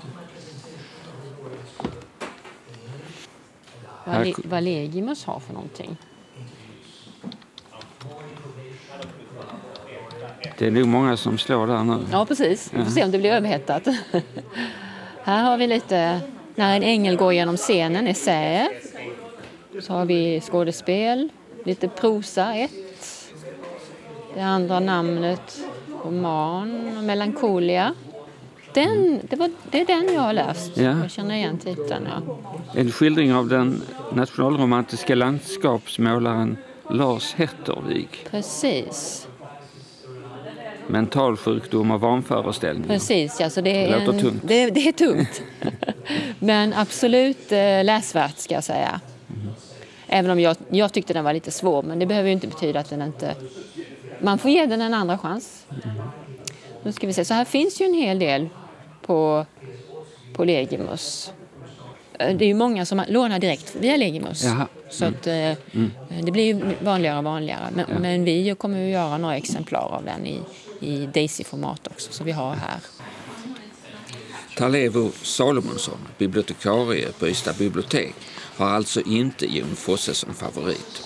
Vad, vad Legimus har för någonting. Det är nog många som slår där nu. Ja, precis. Vi får se om det blir överhettat. [laughs] Här har vi lite när en ängel går genom scenen, essäer. Så har vi skådespel, lite prosa, ett. Det andra namnet, roman, melankolia. Den, det, var, det är den jag har läst. Ja. Jag känner igen titeln. Ja. En skildring av den nationalromantiska landskapsmålaren Lars Hettervig. Precis. Mentalsjukdom och vanföreställningar. Precis, ja, så det, är Det låter en, tungt. Det, det är tungt. [laughs] Men absolut eh, läsvärt ska jag säga. Även om jag, jag tyckte den var lite svår, men det behöver ju inte betyda att den inte... Man får ge den en andra chans. Nu ska vi se, så här finns ju en hel del på, på Legimus. Eh, Det är ju många som lånar direkt via Legimus. Jaha. Så att, eh, Mm. det blir ju vanligare och vanligare. Men, Ja. men vi kommer ju göra några exemplar av den i, i Daisy-format också, så vi har här. Talevo Salomonsson, bibliotekarie på Ystad bibliotek, har alltså inte Jon Fosse som favorit.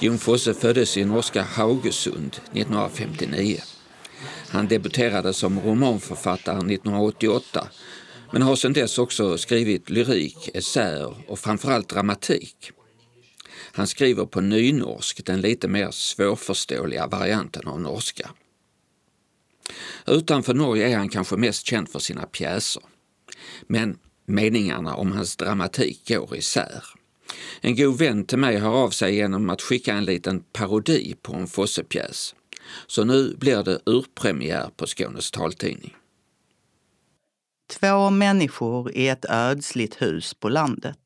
Jon Fosse föddes i norska Haugesund 1959. Han debuterade som romanförfattare 1988 men har sedan dess också skrivit lyrik, essäer och framförallt dramatik. Han skriver på nynorsk, den lite mer svårförståeliga varianten av norska. Utanför Norge är han kanske mest känd för sina pjäser. Men meningarna om hans dramatik går isär. En god vän till mig hör av sig genom att skicka en liten parodi på en Fosse-pjäs. Så nu blir det urpremiär på Skånes taltidning. Två människor i ett ödsligt hus på landet.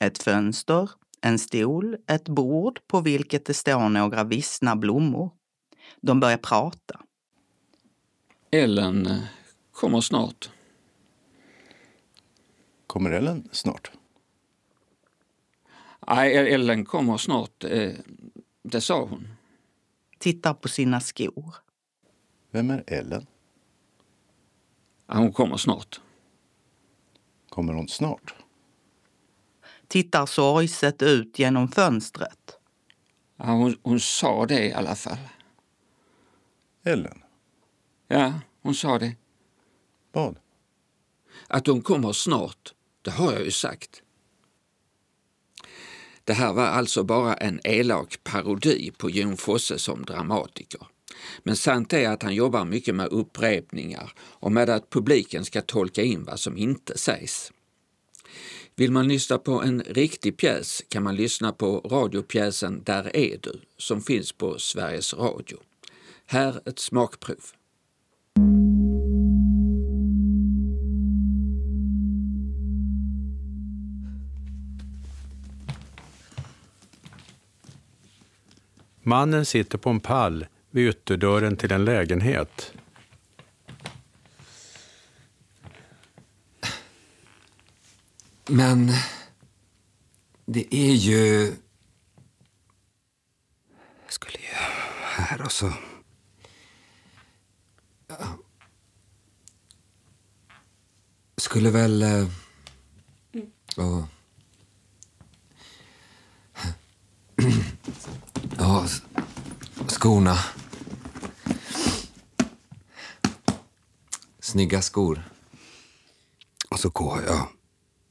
Ett fönster, en stol, ett bord på vilket det står några vissna blommor. De börjar prata. Ellen eh, kommer snart. Kommer Ellen snart? Nej, Ellen kommer snart. eh, Det sa hon. Tittar på sina skor. Vem är Ellen? Hon kommer snart. Kommer hon snart? Tittar sorgset ut genom fönstret. Ja, hon, hon sa det i alla fall. Ellen? Ja, hon sa det. Vad? Att hon kommer snart, det har jag ju sagt. Det här var alltså bara en elak parodi på Jon Fosse som dramatiker. Men sant är att han jobbar mycket med upprepningar och med att publiken ska tolka in vad som inte sägs. Vill man lyssna på en riktig pjäs kan man lyssna på radiopjäsen Där är du som finns på Sveriges Radio. Här ett smakprov. Mannen sitter på en pall vid ytterdörren till en lägenhet. Men det är ju... Jag skulle ju här och så... Ja. Skulle väl... eh, Ja. Skorna. Snygga skor. Och så går jag.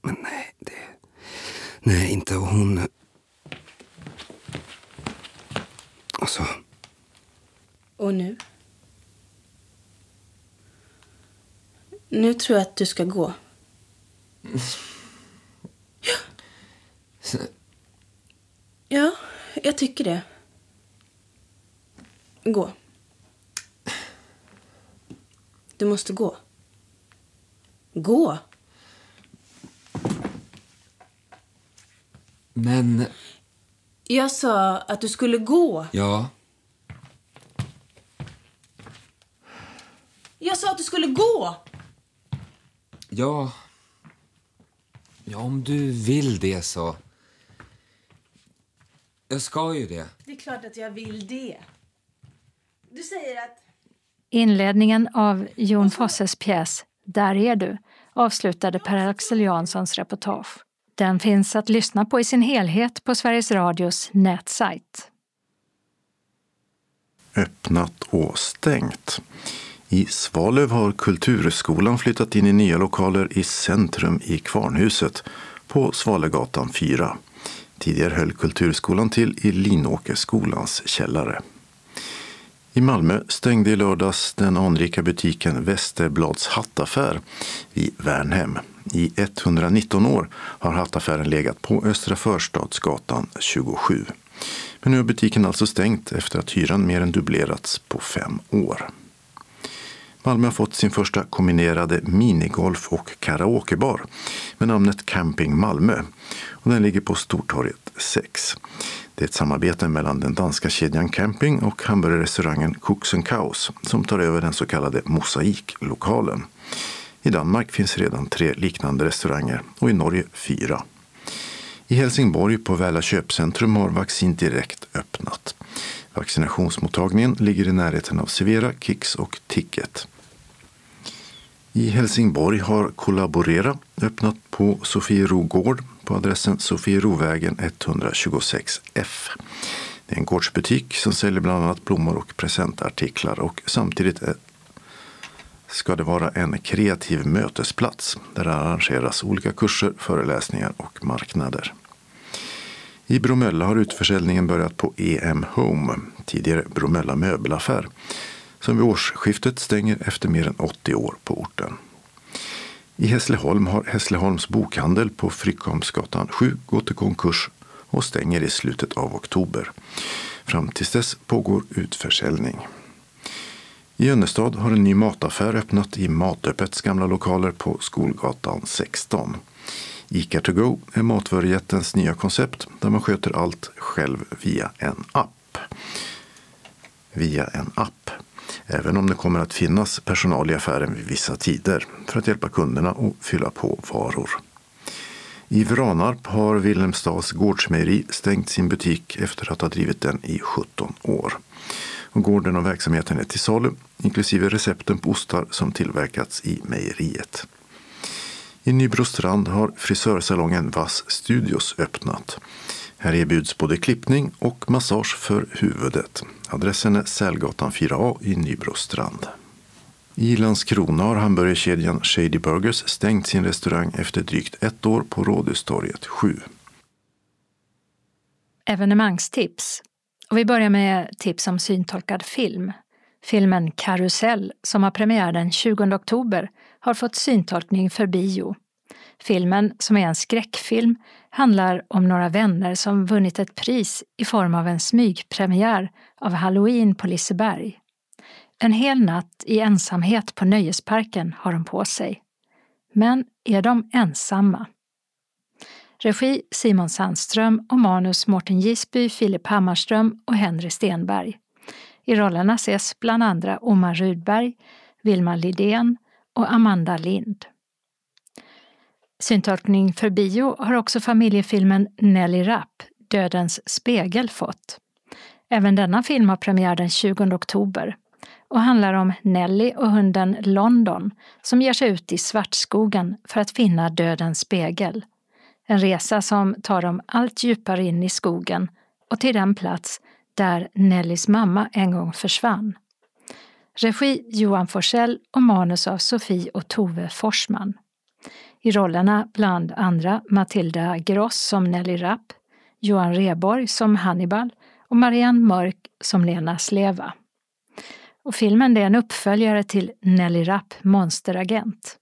Men nej, det... Nej, inte och hon... Och så... Och nu? Nu tror jag att du ska gå. [laughs] Ja, jag tycker det. Gå. Du måste gå. Gå. Men, Jag sa att du skulle gå. ja. Jag sa att du skulle gå! Ja. Ja, om du vill det så. Jag ska ju det. Det är klart att jag vill det. Du säger att... Inledningen av Jon Fosses pjäs Där är du avslutade Per-Axel Janssons reportage. Den finns att lyssna på i sin helhet på Sveriges Radios nätsajt. Öppnat och stängt. I Svalöv har Kulturskolan flyttat in i nya lokaler i centrum i Kvarnhuset på Svalegatan 4. Tidigare höll Kulturskolan till i Linåkerskolans källare. I Malmö stängde i lördags den anrika butiken Västerblads hattaffär vid Värnhem. I 119 år har hattaffären legat på Östra Förstadsgatan 27. Men nu har butiken alltså stängt efter att hyran mer än dubblerats på fem år. Malmö har fått sin första kombinerade minigolf och karaokebar med namnet Camping Malmö. Och den ligger på Stortorget 6. Det är ett samarbete mellan den danska kedjan Camping och hamburgerrestaurangen Cooks Chaos som tar över den så kallade Mosaiklokalen. I Danmark finns redan tre liknande restauranger och i Norge fyra. I Helsingborg på Väla köpcentrum har Vaccin Direkt öppnat. Vaccinationsmottagningen ligger i närheten av Severa, Kicks och Ticket. I Helsingborg har Kollaborera öppnat på Sofiero gård på adressen Sofierovägen 126F. Det är en gårdsbutik som säljer bland annat blommor och presentartiklar och samtidigt ska det vara en kreativ mötesplats där det arrangeras olika kurser, föreläsningar och marknader. I Bromölla har utförsäljningen börjat på EM Home, tidigare Bromölla möbelaffär, som vid årsskiftet stänger efter mer än 80 år på orten. I Hässleholm har Hässleholms bokhandel på Fryckholmsgatan 7 gått i konkurs och stänger i slutet av oktober. Fram tills dess pågår utförsäljning. I Önnestad har en ny mataffär öppnat i Matöppets gamla lokaler på Skolgatan 16. Ica to go är matvarujättens nya koncept där man sköter allt själv via en app. Via en app. Även om det kommer att finnas personal i affären vid vissa tider för att hjälpa kunderna att fylla på varor. I Vranarp har Wilhelmstads gårdsmejeri stängt sin butik efter att ha drivit den i 17 år. Och gården och verksamheten är till salu, inklusive recepten på ostar som tillverkats i mejeriet. I Nybrostrand har frisörsalongen Vass Studios öppnat. Här erbjuds både klippning och massage för huvudet. Adressen är Sälgatan 4A i Nybrostrand. I Landskrona har hamburgerkedjan Shady Burgers stängt sin restaurang efter drygt ett år på Rådhustorget 7. Evenemangstips. Och vi börjar med tips om syntolkad film. Filmen Karusell, som har premiär den 20 oktober, har fått syntolkning för bio. Filmen, som är en skräckfilm, handlar om några vänner som vunnit ett pris i form av en smygpremiär av Halloween på Liseberg. En hel natt i ensamhet på nöjesparken har de på sig. Men är de ensamma? Regi Simon Sandström och manus Mårten Gisby, Filip Hammarström och Henry Stenberg. I rollerna ses bland andra Omar Rudberg, Vilma Lidén och Amanda Lind. Syntolkning för bio har också familjefilmen Nelly Rapp, Dödens spegel, fått. Även denna film har premiär den 20 oktober och handlar om Nelly och hunden London som ger sig ut i Svartskogen för att finna dödens spegel. En resa som tar dem allt djupare in i skogen och till den plats där Nellys mamma en gång försvann. Regi Johan Forsell och manus av Sofie och Tove Forsman. I rollerna bland andra Matilda Gross som Nelly Rapp, Johan Reborg som Hannibal och Marianne Mörk som Lena Sleva. Och filmen är en uppföljare till Nelly Rapp Monsteragent.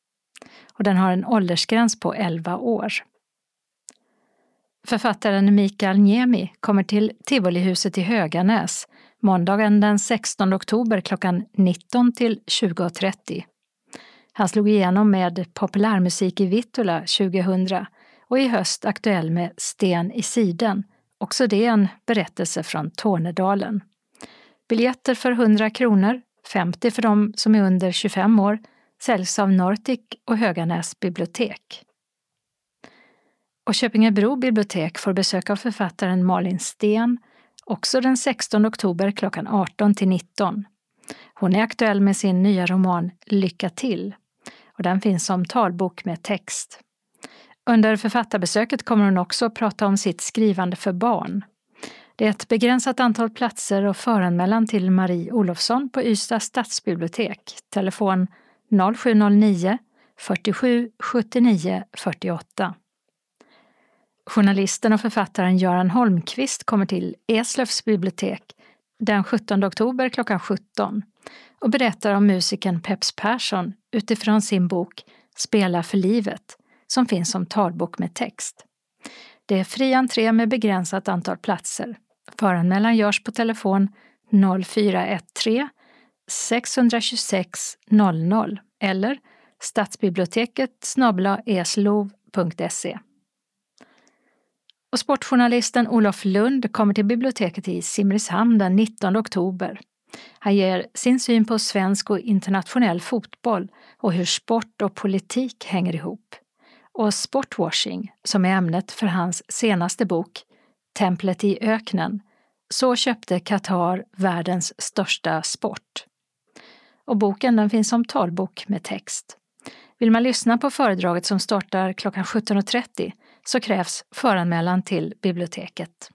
Och den har en åldersgräns på 11 år. Författaren Mikael Niemi kommer till Tivolihuset i Höganäs måndagen den 16 oktober klockan 19 till 20.30. Han slog igenom med populärmusik i Vittula 2000 och i höst aktuell med Sten i siden, också det en berättelse från Tornedalen. Biljetter för 100 kronor, 50 för de som är under 25 år, säljs av Nortic och Höganäs bibliotek. Och Köpingebro bibliotek får besök av författaren Malin Sten, också den 16 oktober klockan 18 till 19. Hon är aktuell med sin nya roman Lycka till och den finns som talbok med text. Under författarbesöket kommer hon också att prata om sitt skrivande för barn. Det är ett begränsat antal platser och föranmälan till Marie Olofsson på Ystad stadsbibliotek. Telefon 0709 47 79 48. Journalisten och författaren Göran Holmqvist kommer till Eslövs bibliotek den 17 oktober klockan 17 och berättar om musikern Peps Persson utifrån sin bok Spela för livet som finns som talbok med text. Det är fri entré med begränsat antal platser. Föranmälan görs på telefon 0413 626 00 eller stadsbiblioteket eslov.se. Och sportjournalisten Olof Lund kommer till biblioteket i Simrishamn den 19 oktober. Han ger sin syn på svensk och internationell fotboll och hur sport och politik hänger ihop. Och sportwashing, som är ämnet för hans senaste bok Templet i öknen, så köpte Qatar världens största sport. Och boken den finns som talbok med text. Vill man lyssna på föredraget som startar klockan 17.30 så krävs föranmälan till biblioteket.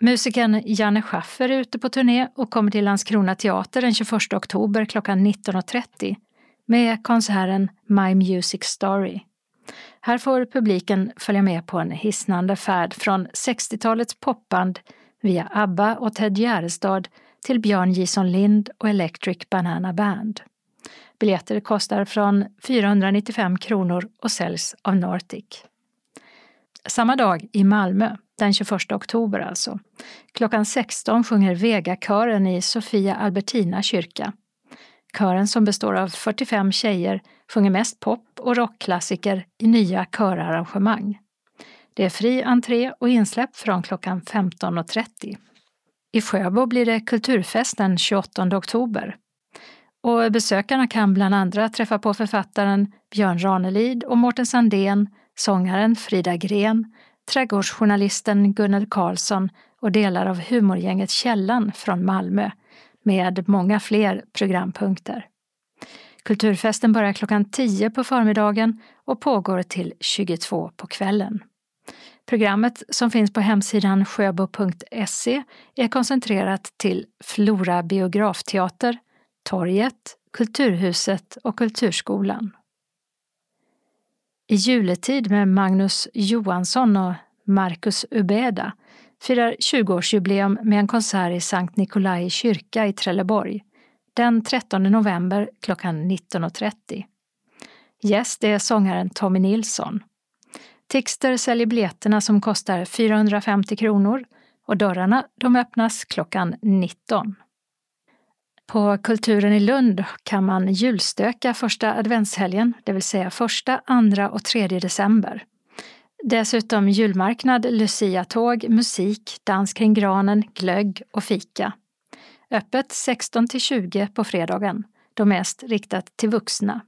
Musikern Janne Schaffer är ute på turné och kommer till Landskrona teater den 21 oktober klockan 19.30 med konserten My Music Story. Här får publiken följa med på en hisnande färd från 60-talets popband via ABBA och Ted Gärdestad till Björn Gison Lind och Electric Banana Band. Biljetter kostar från 495 kronor och säljs av Nortic. Samma dag i Malmö, den 21 oktober alltså, klockan 16 sjunger Vegakören i Sofia Albertina kyrka. Kören som består av 45 tjejer sjunger mest pop och rockklassiker i nya körarrangemang. Det är fri entré och insläpp från klockan 15.30. I Sjöbo blir det kulturfest den 28 oktober. Och besökarna kan bland andra träffa på författaren Björn Ranelid och Mårten Sandén, sångaren Frida Gren, trädgårdsjournalisten Gunnel Karlsson och delar av humorgänget Källan från Malmö med många fler programpunkter. Kulturfesten börjar klockan 10 på förmiddagen och pågår till 22 på kvällen. Programmet som finns på hemsidan sjöbo.se är koncentrerat till Flora biografteater, Torget, Kulturhuset och Kulturskolan. I juletid med Magnus Johansson och Marcus Ubeda firar 20-årsjubileum med en konsert i Sankt Nikolai kyrka i Trelleborg den 13 november klockan 19.30. Gäst är sångaren Tommy Nilsson. Tixter säljer biljetterna som kostar 450 kronor och dörrarna de öppnas klockan 19. På Kulturen i Lund kan man julstöka första adventshelgen, det vill säga första, andra och tredje december. Dessutom julmarknad, luciatåg, musik, dans kring granen, glögg och fika. Öppet 16 till 20 på fredagen, då mest riktat till vuxna.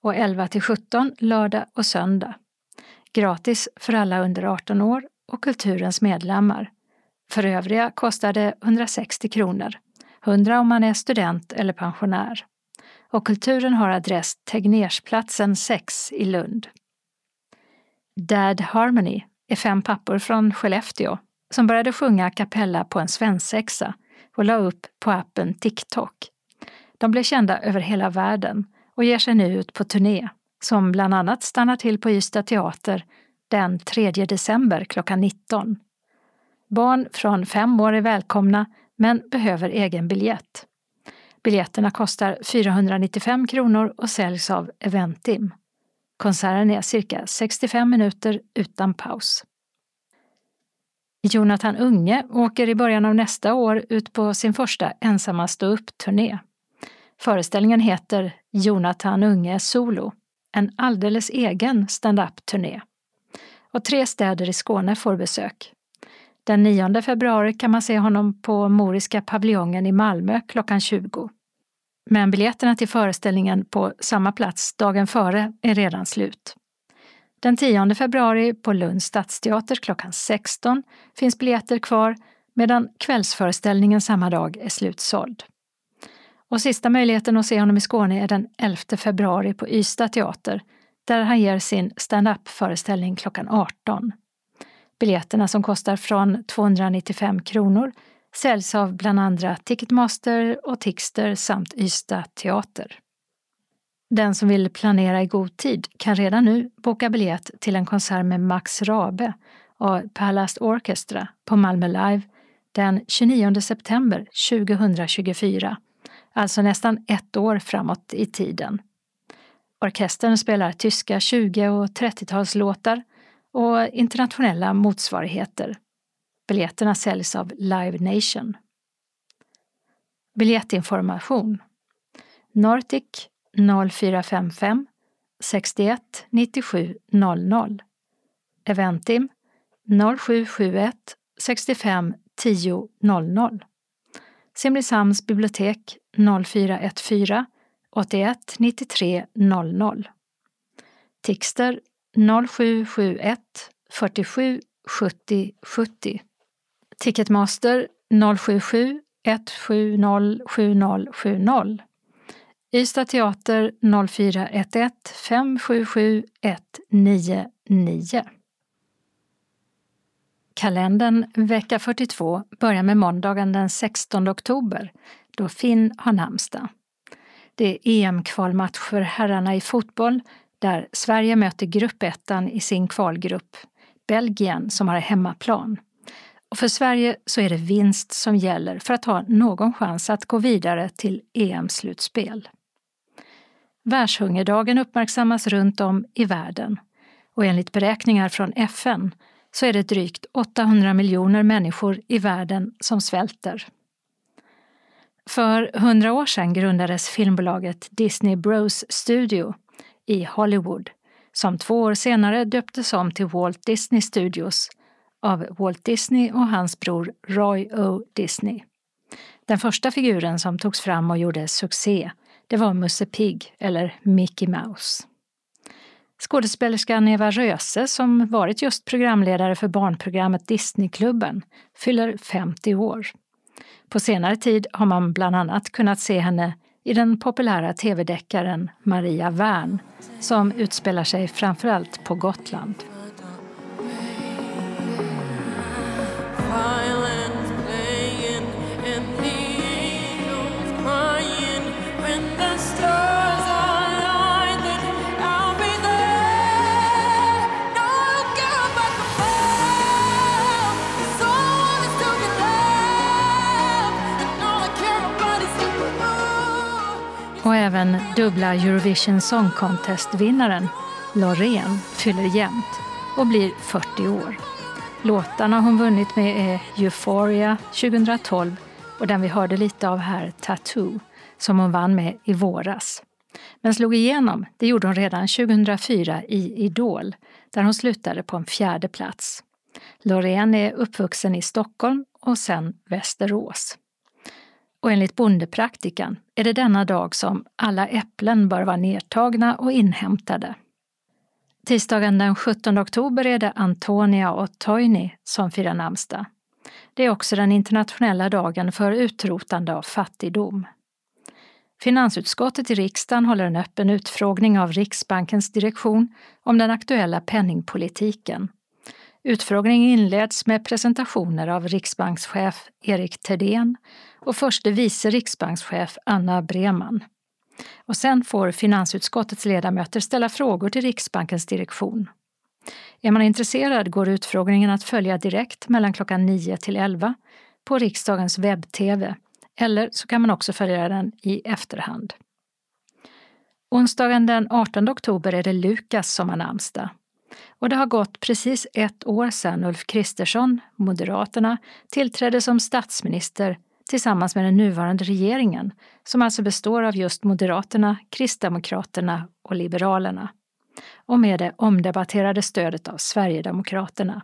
Och 11 till 17 lördag och söndag. Gratis för alla under 18 år och Kulturens medlemmar. För övriga kostar det 160 kronor. 100 om man är student eller pensionär. Och Kulturen har adress Tegnérsplatsen 6 i Lund. Dad Harmony är fem pappor från Skellefteå som började sjunga a cappella på en svensexa och la upp på appen TikTok. De blev kända över hela världen och ger sig nu ut på turné som bland annat stannar till på Ystad teater den 3 december klockan 19. Barn från fem år är välkomna men behöver egen biljett. Biljetterna kostar 495 kronor och säljs av Eventim. Konserten är cirka 65 minuter utan paus. Jonathan Unge åker i början av nästa år ut på sin första ensamma ståupp-turné. Föreställningen heter Jonathan Unge Solo, en alldeles egen stand-up-turné. Och tre städer i Skåne får besök. Den 9 februari kan man se honom på Moriska paviljongen i Malmö klockan 20. Men biljetterna till föreställningen på samma plats dagen före är redan slut. Den 10 februari på Lunds stadsteater klockan 16 finns biljetter kvar medan kvällsföreställningen samma dag är slutsåld. Och sista möjligheten att se honom i Skåne är den 11 februari på Ystad teater där han ger sin stand-up-föreställning klockan 18. Biljetterna som kostar från 295 kronor säljs av bland andra Ticketmaster och Tixter samt Ystad Teater. Den som vill planera i god tid kan redan nu boka biljett till en konsert med Max Rabe och Palace Orchestra på Malmö Live den 29 september 2024, alltså nästan ett år framåt i tiden. Orkestern spelar tyska 20 och 30-talslåtar och internationella motsvarigheter. Biljetterna säljs av Live Nation. Biljettinformation Nortic 0455 61 97 00 Eventim 0771 65 10 00 Simrishamns bibliotek 0414 81 93 00 Tixter 0771 47 70 70 Ticketmaster 077 170 7070 Ystad Teater 0411 577 199 Kalendern vecka 42 börjar med måndagen den 16 oktober då Finn har namnsdag. Det är EM-kvalmatch för herrarna i fotboll där Sverige möter gruppettan i sin kvalgrupp, Belgien som har hemmaplan. Och för Sverige så är det vinst som gäller för att ha någon chans att gå vidare till EM-slutspel. Världshungerdagen uppmärksammas runt om i världen och enligt beräkningar från FN så är det drygt 800 miljoner människor i världen som svälter. För hundra år sedan grundades filmbolaget Disney Bros Studio i Hollywood som två år senare döptes om till Walt Disney Studios av Walt Disney och hans bror Roy O. Disney. Den första figuren som togs fram och gjorde succé det var Musse Pigg, eller Mickey Mouse. Skådespelerskan Eva Röse, som varit just programledare för barnprogrammet Disneyklubben, fyller 50 år. På senare tid har man bland annat kunnat se henne i den populära tv-deckaren Maria Wern som utspelar sig framförallt på Gotland. Och även dubbla Eurovision Song Contest-vinnaren Loreen fyller jämnt och blir 40 år. Låtarna hon vunnit med är Euphoria 2012 och den vi hörde lite av här, Tattoo, som hon vann med i våras. Men slog igenom, det gjorde hon redan 2004 i Idol, där hon slutade på en fjärde plats. Loreen är uppvuxen i Stockholm och sen Västerås. Och enligt bondepraktikan är det denna dag som alla äpplen bör vara nedtagna och inhämtade. Tisdagen den 17 oktober är det Antonia och Toini som firar namnsdag. Det är också den internationella dagen för utrotande av fattigdom. Finansutskottet i riksdagen håller en öppen utfrågning av Riksbankens direktion om den aktuella penningpolitiken. Utfrågningen inleds med presentationer av riksbankschef Erik Thedéen och förste vice riksbankschef Anna Breman. Och sen får finansutskottets ledamöter ställa frågor till Riksbankens direktion. Är man intresserad går utfrågningen att följa direkt mellan klockan 9 till 11 på riksdagens webb-tv eller så kan man också följa den i efterhand. Onsdagen den 18 oktober är det Lukas som har namnsdag. Och det har gått precis ett år sedan Ulf Kristersson, Moderaterna, tillträdde som statsminister tillsammans med den nuvarande regeringen, som alltså består av just Moderaterna, Kristdemokraterna och Liberalerna. Och med det omdebatterade stödet av Sverigedemokraterna.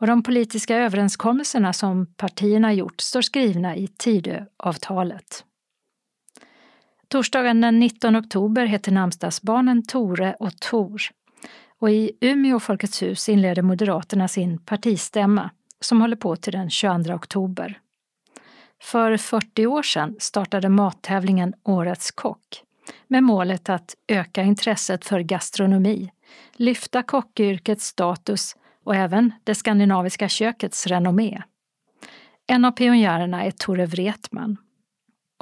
Och de politiska överenskommelserna som partierna gjort står skrivna i Tidöavtalet. Torsdagen den 19 oktober heter namnsdagsbarnen Tore och Tor. Och i Umeå Folkets hus inleder Moderaterna sin partistämma som håller på till den 22 oktober. För 40 år sedan startade mattävlingen Årets kock med målet att öka intresset för gastronomi, lyfta kockyrkets status och även det skandinaviska kökets renommé. En av pionjärerna är Tore Wretman.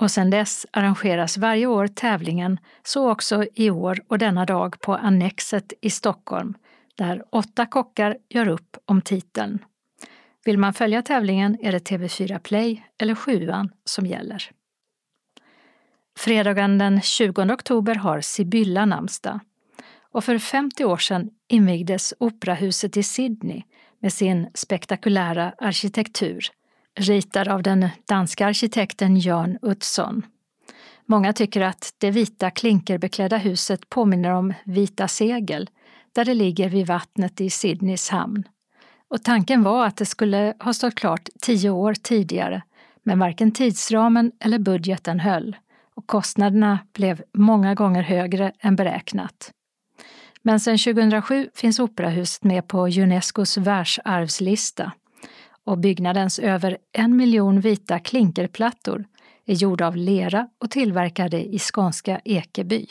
Och sedan dess arrangeras varje år tävlingen, så också i år och denna dag på Annexet i Stockholm, där åtta kockar gör upp om titeln. Vill man följa tävlingen är det TV4 Play eller 7 som gäller. Fredagen den 20 oktober har Sibylla namnsdag. Och för 50 år sedan invigdes Operahuset i Sydney med sin spektakulära arkitektur, ritad av den danska arkitekten Jan Utzon. Många tycker att det vita klinkerbeklädda huset påminner om Vita segel, där det ligger vid vattnet i Sydneys hamn. Och tanken var att det skulle ha stått klart tio år tidigare, men varken tidsramen eller budgeten höll och kostnaderna blev många gånger högre än beräknat. Men sedan 2007 finns operahuset med på Unescos världsarvslista och byggnadens över en miljon vita klinkerplattor är gjorda av lera och tillverkade i skånska Ekeby.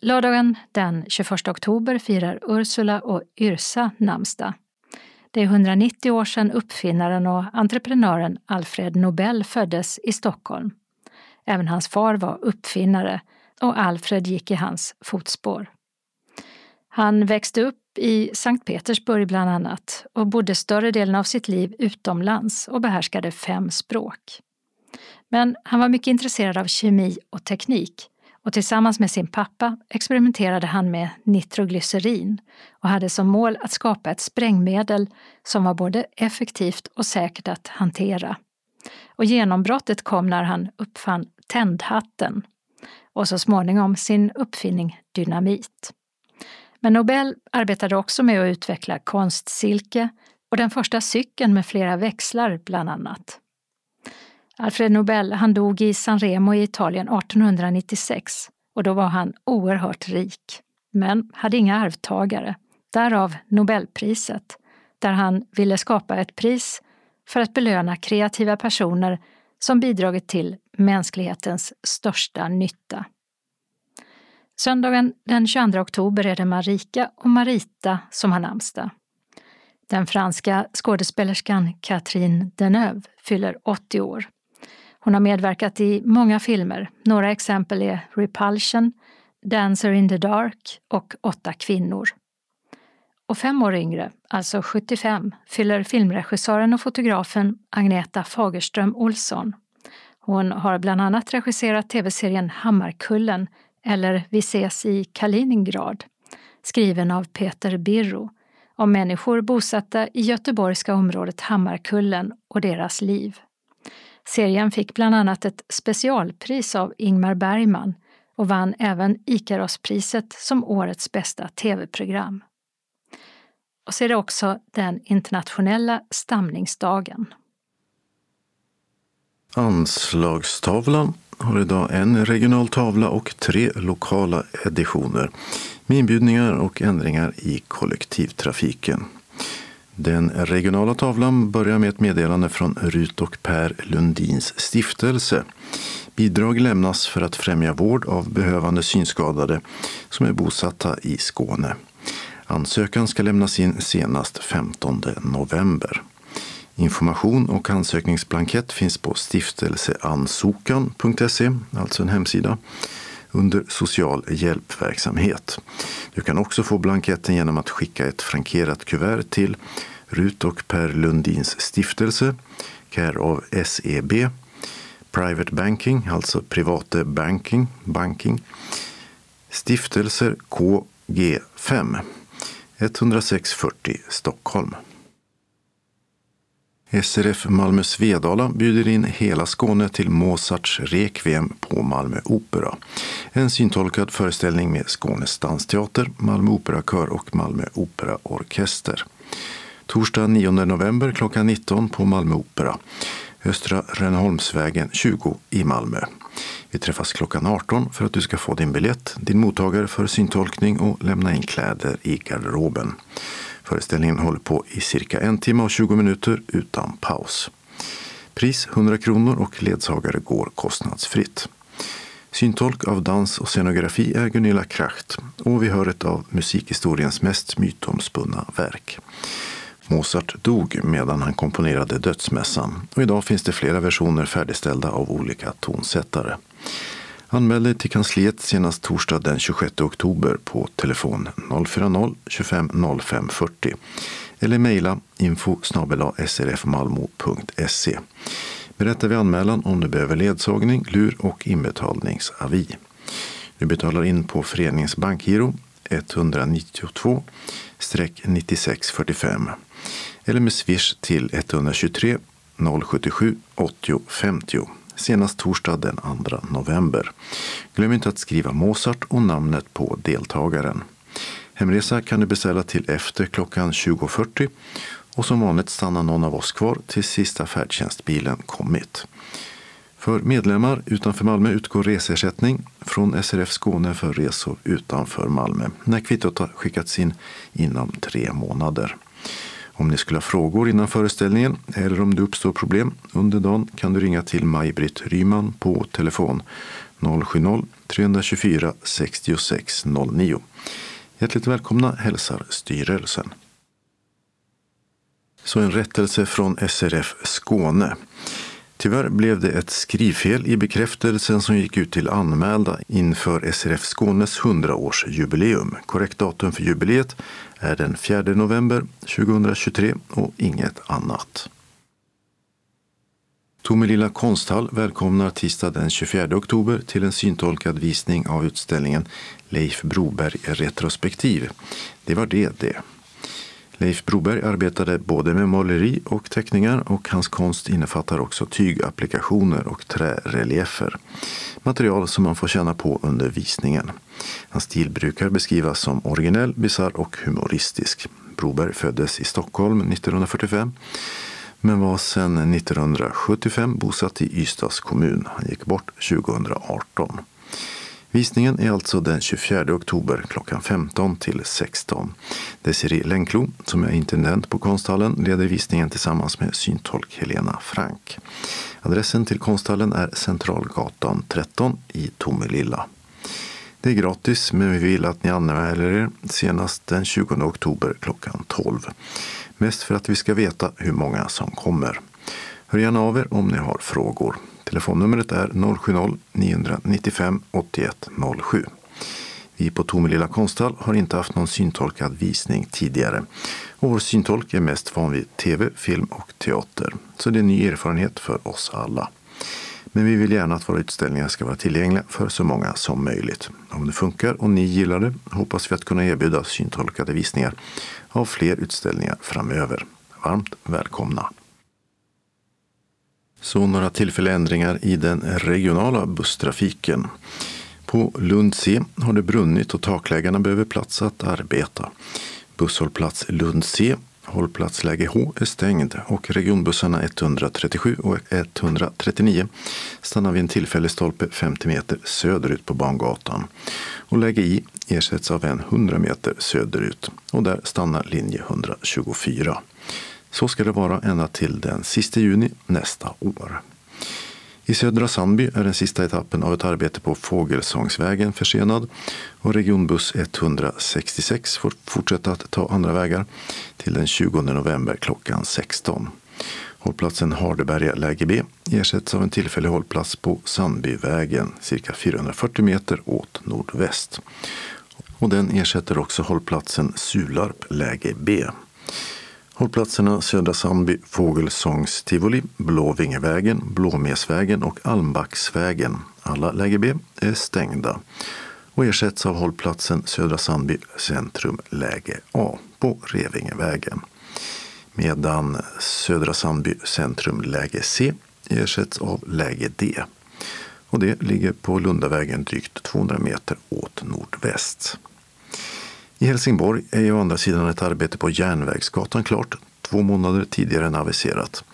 Lördagen den 21 oktober firar Ursula och Yrsa namnsdag. Det är 190 år sedan uppfinnaren och entreprenören Alfred Nobel föddes i Stockholm. Även hans far var uppfinnare och Alfred gick i hans fotspår. Han växte upp i Sankt Petersburg bland annat och bodde större delen av sitt liv utomlands och behärskade fem språk. Men han var mycket intresserad av kemi och teknik och tillsammans med sin pappa experimenterade han med nitroglycerin och hade som mål att skapa ett sprängmedel som var både effektivt och säkert att hantera. Och genombrottet kom när han uppfann tändhatten och så småningom sin uppfinning dynamit. Men Nobel arbetade också med att utveckla konstsilke och den första cykeln med flera växlar bland annat. Alfred Nobel han dog i San Remo i Italien 1896 och då var han oerhört rik, men hade inga arvtagare. Därav Nobelpriset, där han ville skapa ett pris för att belöna kreativa personer som bidragit till mänsklighetens största nytta. Söndagen den 22 oktober är det Marika och Marita som har namnsdag. Den franska skådespelerskan Catherine Deneuve fyller 80 år. Hon har medverkat i många filmer. Några exempel är Repulsion, Dancer in the Dark och Åtta kvinnor. Och fem år yngre, alltså 75, fyller filmregissören och fotografen Agneta Fagerström Olsson. Hon har bland annat regisserat tv-serien Hammarkullen eller Vi ses i Kaliningrad, skriven av Peter Birro, om människor bosatta i göteborgska området Hammarkullen och deras liv. Serien fick bland annat ett specialpris av Ingmar Bergman och vann även Ikarospriset som årets bästa tv-program. Och så är det också den internationella stamningsdagen. Anslagstavlan har idag en regional tavla och tre lokala editioner med inbjudningar och ändringar i kollektivtrafiken. Den regionala tavlan börjar med ett meddelande från Rut och Per Lundins stiftelse. Bidrag lämnas för att främja vård av behövande synskadade som är bosatta i Skåne. Ansökan ska lämnas in senast 15 november. Information och ansökningsblankett finns på stiftelseansokan.se, alltså en hemsida, under social hjälpverksamhet. Du kan också få blanketten genom att skicka ett frankerat kuvert till Rut och Per Lundins stiftelse, Care of SEB, Private Banking, alltså Private Banking, banking Stiftelser KG5, 10640 Stockholm. SRF Malmö Svedala bjuder in hela Skåne till Mozarts Requiem på Malmö Opera. En syntolkad föreställning med Skånes dansteater, Malmö Operakör och Malmö Operaorkester. Torsdag 9 november klockan 19 på Malmö Opera. Östra Rönneholmsvägen 20 i Malmö. Vi träffas klockan 18 för att du ska få din biljett, din mottagare för syntolkning och lämna in kläder i garderoben. Föreställningen håller på i cirka en timme och 20 minuter utan paus. Pris 100 kronor och ledsagare går kostnadsfritt. Syntolk av dans och scenografi är Gunilla Kracht och vi hör ett av musikhistoriens mest mytomspunna verk. Mozart dog medan han komponerade Dödsmässan och idag finns det flera versioner färdigställda av olika tonsättare. Anmäl dig till kansliet senast torsdag den 26 oktober på telefon 040-25 05 40 eller mejla info srfmalmo.se. Berätta vid anmälan om du behöver ledsagning, lur och inbetalningsavi. Du betalar in på föreningens bankgiro 192 9645 eller med swish till 123 077 80 50 senast torsdag den 2 november. Glöm inte att skriva Mozart och namnet på deltagaren. Hemresa kan du beställa till efter klockan 20.40 och som vanligt stannar någon av oss kvar tills sista färdtjänstbilen kommit. För medlemmar utanför Malmö utgår reseersättning från SRF Skåne för resor utanför Malmö när kvittot har skickats in inom tre månader. Om ni skulle ha frågor innan föreställningen eller om det uppstår problem under dagen kan du ringa till Maj-Britt Ryman på telefon 070-324 6609. Hjärtligt välkomna hälsar styrelsen. Så en rättelse från SRF Skåne. Tyvärr blev det ett skrivfel i bekräftelsen som gick ut till anmälda inför SRF Skånes 100-årsjubileum. Korrekt datum för jubileet är den 4 november 2023 och inget annat. Tomelilla konsthall välkomnar tisdag den 24 oktober till en syntolkad visning av utställningen Leif Broberg retrospektiv. Det var det det. Leif Broberg arbetade både med måleri och teckningar och hans konst innefattar också tygapplikationer och träreliefer. Material som man får känna på under visningen. Hans stil brukar beskrivas som originell, bisarr och humoristisk. Broberg föddes i Stockholm 1945 men var sedan 1975 bosatt i Ystads kommun. Han gick bort 2018. Visningen är alltså den 24 oktober klockan 15 till 16. Desiree Lenklo som är intendent på konsthallen, leder visningen tillsammans med syntolk Helena Frank. Adressen till konsthallen är Centralgatan 13 i Tomelilla. Det är gratis, men vi vill att ni anmäler er senast den 20 oktober klockan 12. Mest för att vi ska veta hur många som kommer. Hör gärna av er om ni har frågor. Telefonnumret är 070-995 8107. Vi på Tomelilla konsthall har inte haft någon syntolkad visning tidigare. Och vår syntolk är mest van vid tv, film och teater. Så det är en ny erfarenhet för oss alla. Men vi vill gärna att våra utställningar ska vara tillgängliga för så många som möjligt. Om det funkar och ni gillar det hoppas vi att kunna erbjuda syntolkade visningar av fler utställningar framöver. Varmt välkomna! Så några tillfälliga ändringar i den regionala busstrafiken. På Lund C har det brunnit och taklägarna behöver plats att arbeta. Busshållplats Lund C Hållplatsläge H är stängd och regionbussarna 137 och 139 stannar vid en tillfällig stolpe 50 meter söderut på bangatan. Och läge I ersätts av en 100 meter söderut och där stannar linje 124. Så ska det vara ända till den sista juni nästa år. I södra Sandby är den sista etappen av ett arbete på Fågelsångsvägen försenad och regionbuss 166 får fortsätta att ta andra vägar till den 20 november klockan 16. Hållplatsen Hardeberga läge B ersätts av en tillfällig hållplats på Sandbyvägen cirka 440 meter åt nordväst. Och den ersätter också hållplatsen Sularp läge B. Hållplatserna Södra Sandby, Fågelsångstivoli, Blåvingevägen, Blåmesvägen och Almbacksvägen, alla läge B, är stängda och ersätts av hållplatsen Södra Sandby centrum läge A på Revingevägen. Medan Södra Sandby centrum läge C ersätts av läge D. Och det ligger på Lundavägen drygt 200 meter åt nordväst. I Helsingborg är ju å andra sidan ett arbete på Järnvägsgatan klart två månader tidigare än aviserat.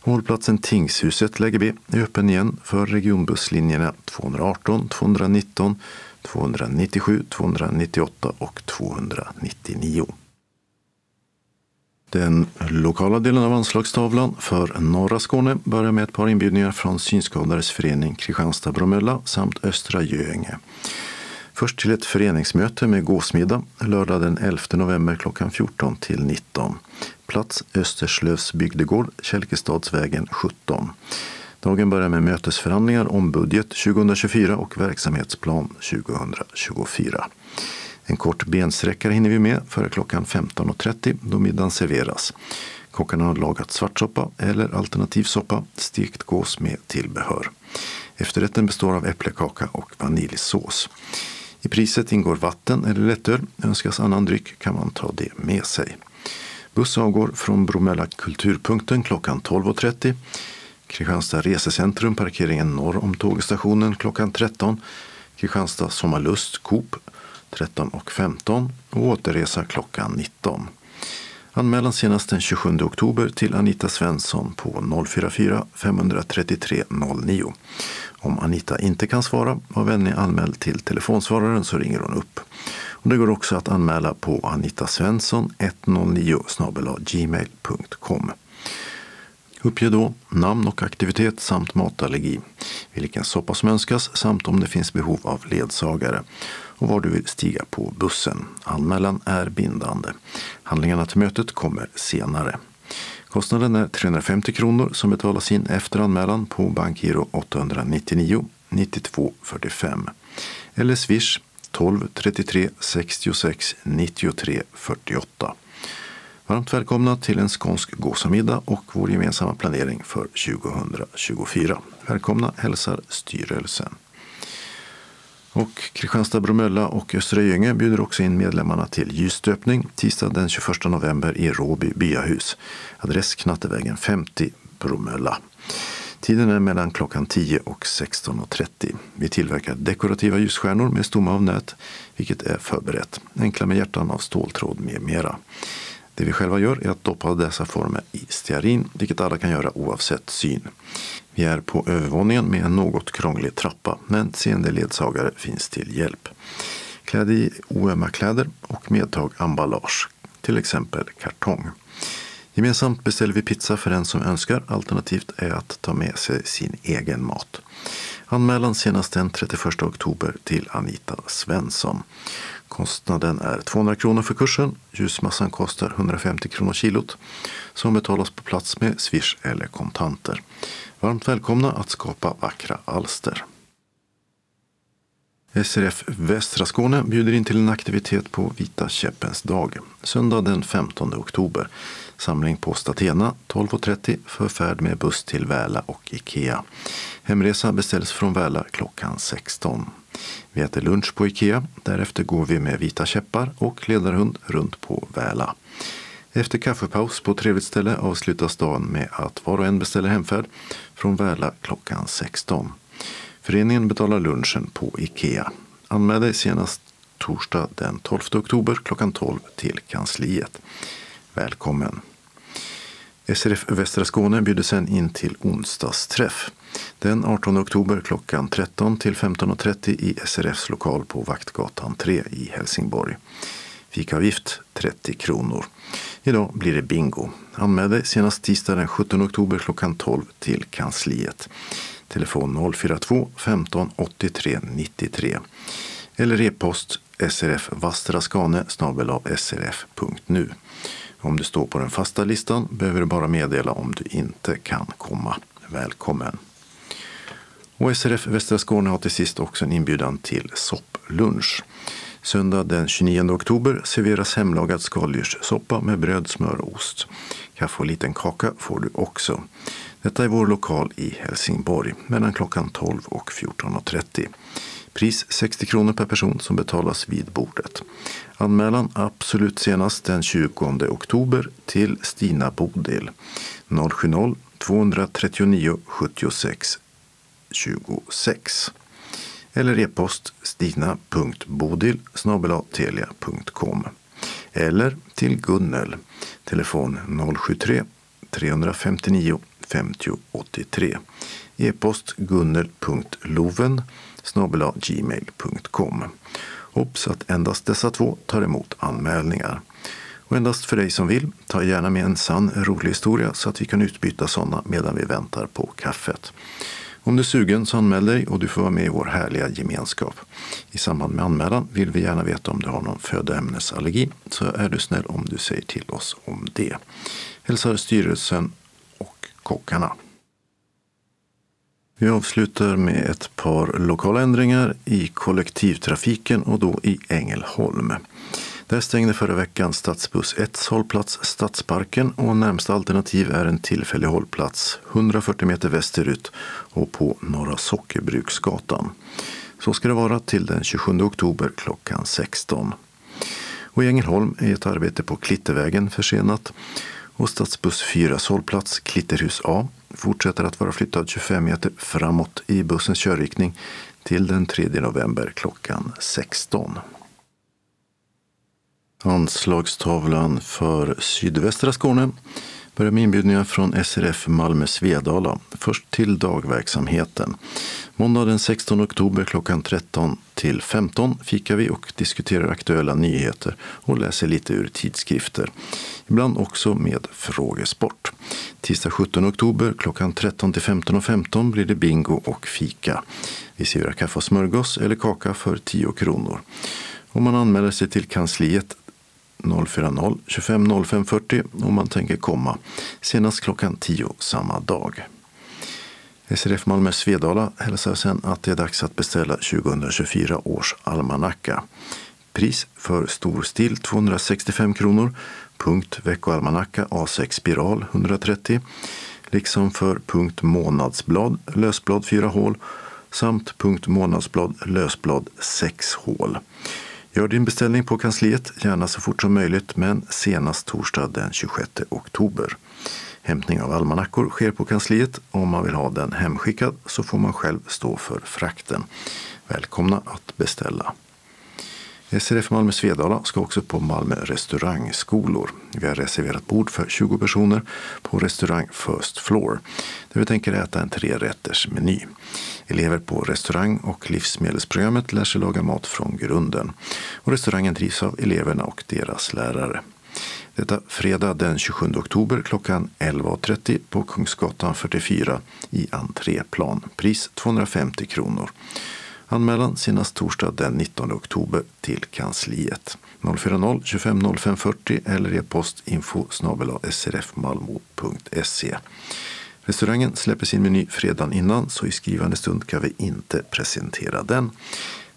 Hållplatsen Tingshuset läge B är öppen igen för regionbusslinjerna 218, 219, 297, 298 och 299. Den lokala delen av anslagstavlan för norra Skåne börjar med ett par inbjudningar från Synskadades förening Kristianstad-Bromölla samt Östra Göinge. Först till ett föreningsmöte med gåsmiddag lördag den 11 november klockan 14 till 19. Plats Österslövs bygdegård, Kälkestadsvägen 17. Dagen börjar med mötesförhandlingar om budget 2024 och verksamhetsplan 2024. En kort bensträckare hinner vi med före klockan 15.30 då middagen serveras. Kockarna har lagat svartsoppa eller alternativ soppa, stekt gås med tillbehör. Efterrätten består av äpplekaka och vaniljsås. I priset ingår vatten eller lättöl. Önskas annan dryck kan man ta det med sig. Buss avgår från Bromölla Kulturpunkten klockan 12.30. Kristianstad Resecentrum, parkeringen norr om tågstationen klockan 13. Kristianstad Sommarlust, Coop 13.15 och återresa klockan 19. Anmälan senast den 27 oktober till Anita Svensson på 044 533 09. Om Anita inte kan svara, var vänlig anmäl till telefonsvararen så ringer hon upp. Och det går också att anmäla på anitasvensson 109 gmail.com. Uppge då namn och aktivitet samt matallergi, vilken soppa som önskas samt om det finns behov av ledsagare och var du vill stiga på bussen. Anmälan är bindande. Handlingarna till mötet kommer senare. Kostnaden är 350 kronor som betalas in efter anmälan på bankgiro 899 92 45 eller swish 12 33 66 93 48. Varmt välkomna till en skånsk gåsamiddag och vår gemensamma planering för 2024. Välkomna hälsar styrelsen. Och Kristianstad, Bromölla och Östra Göinge bjuder också in medlemmarna till ljusstöpning tisdag den 21 november i Råby byahus. Adress Knattevägen 50, Bromölla. Tiden är mellan klockan 10 och 16.30. Vi tillverkar dekorativa ljusstjärnor med stomme av nät, vilket är förberett. Enkla med hjärtan av ståltråd med mera. Det vi själva gör är att doppa dessa former i stearin, vilket alla kan göra oavsett syn. Vi är på övervåningen med en något krånglig trappa, men seende ledsagare finns till hjälp. Klädd i oömma kläder och medtag emballage, till exempel kartong. Gemensamt beställer vi pizza för den som önskar. Alternativt är att ta med sig sin egen mat. Anmälan senast den 31 oktober till Anita Svensson. Kostnaden är 200 kronor för kursen. Ljusmassan kostar 150 kronor kilot som betalas på plats med swish eller kontanter. Varmt välkomna att skapa vackra alster. SRF Västra Skåne bjuder in till en aktivitet på Vita käppens dag. Söndag den 15 oktober. Samling på Statena 12.30 för färd med buss till Väla och Ikea. Hemresa beställs från Väla klockan 16. Vi äter lunch på Ikea. Därefter går vi med vita käppar och ledarhund runt på Väla. Efter kaffepaus på trevligt ställe avslutas dagen med att var och en beställer hemfärd från Väla klockan 16. Föreningen betalar lunchen på Ikea. Anmäl dig senast torsdag den 12 oktober klockan 12 till kansliet. Välkommen! SRF Västra Skåne bjuder sen in till onsdagsträff. Den 18 oktober klockan 13 till 15.30 i SRFs lokal på Vaktgatan 3 i Helsingborg. Fikavgift 30 kronor. Idag blir det bingo. Anmäl dig senast tisdag den 17 oktober klockan 12 till kansliet. Telefon 042 15 83 93 eller e-post srfvastraskane srf.nu. Om du står på den fasta listan behöver du bara meddela om du inte kan komma. Välkommen! Och SRF Västra Skåne har till sist också en inbjudan till sopplunch. Söndag den 29 oktober serveras hemlagad skaldjurssoppa med bröd, smör och ost. Kaffe och liten kaka får du också. Detta är vår lokal i Helsingborg mellan klockan 12 och 14.30. Pris 60 kronor per person som betalas vid bordet. Anmälan absolut senast den 20 oktober till Stina Bodil 070-239 76 26 eller e-post stina.bodil telia.com eller till Gunnel, telefon 073 359 50 83. E-post gunnel.loven gmail.com. Obs att endast dessa två tar emot anmälningar. Och endast för dig som vill, ta gärna med en sann rolig historia så att vi kan utbyta sådana medan vi väntar på kaffet. Om du är sugen så anmäl dig och du får vara med i vår härliga gemenskap. I samband med anmälan vill vi gärna veta om du har någon födoämnesallergi så är du snäll om du säger till oss om det. Hälsar styrelsen och kockarna. Vi avslutar med ett par lokala ändringar i kollektivtrafiken och då i Ängelholm. Där stängde förra veckan stadsbuss 1 hållplats Stadsparken och närmsta alternativ är en tillfällig hållplats 140 meter västerut och på Norra Sockerbruksgatan. Så ska det vara till den 27 oktober klockan 16. Och i Ängelholm är ett arbete på Klittervägen försenat och stadsbuss 4 hållplats Klitterhus A fortsätter att vara flyttad 25 meter framåt i bussens körriktning till den 3 november klockan 16. Anslagstavlan för sydvästra Skåne börjar med inbjudningar från SRF Malmö Svedala. Först till dagverksamheten. Måndag den 16 oktober klockan 13 till 15 fikar vi och diskuterar aktuella nyheter och läser lite ur tidskrifter. Ibland också med frågesport. Tisdag 17 oktober klockan 13 till 15.15 15 blir det bingo och fika. Vi serverar kaffe och smörgås eller kaka för 10 kronor. Om man anmäler sig till kansliet 040 25 05 40 om man tänker komma senast klockan 10 samma dag. SRF Malmö Svedala hälsar sen att det är dags att beställa 2024 års almanacka. Pris för stor stil 265 kronor, punkt veckoalmanacka A6 spiral 130, liksom för punkt månadsblad lösblad 4 hål samt punkt månadsblad lösblad 6 hål. Gör din beställning på kansliet, gärna så fort som möjligt, men senast torsdag den 26 oktober. Hämtning av almanackor sker på kansliet. Om man vill ha den hemskickad så får man själv stå för frakten. Välkomna att beställa. SRF Malmö Svedala ska också på Malmö restaurangskolor. Vi har reserverat bord för 20 personer på restaurang First Floor där vi tänker äta en trerätters meny. Elever på restaurang och livsmedelsprogrammet lär sig laga mat från grunden. Och restaurangen drivs av eleverna och deras lärare. Detta fredag den 27 oktober klockan 11.30 på Kungsgatan 44 i entréplan. Pris 250 kronor. Anmälan senast torsdag den 19 oktober till kansliet. 040 25 05 40 eller e-post info srfmalmo.se. Restaurangen släpper sin meny fredagen innan så i skrivande stund kan vi inte presentera den.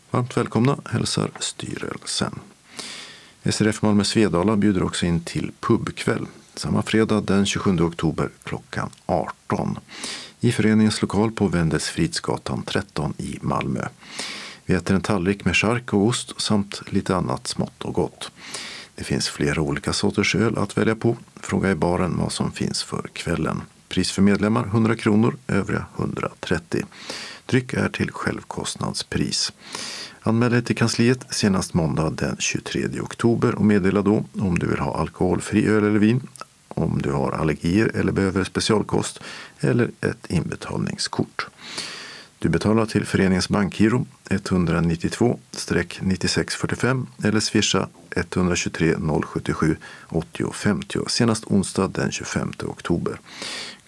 Varmt välkomna hälsar styrelsen. SRF Malmö Svedala bjuder också in till pubkväll samma fredag den 27 oktober klockan 18 i föreningens lokal på Wendelsfridsgatan 13 i Malmö. Vi äter en tallrik med chark och ost samt lite annat smått och gott. Det finns flera olika sorters öl att välja på. Fråga i baren vad som finns för kvällen. Pris för medlemmar 100 kronor, övriga 130. Dryck är till självkostnadspris. Anmäl dig till kansliet senast måndag den 23 oktober och meddela då om du vill ha alkoholfri öl eller vin, om du har allergier eller behöver specialkost eller ett inbetalningskort. Du betalar till föreningens bankgiro 192-9645 eller swisha 123 077 80 50 senast onsdag den 25 oktober.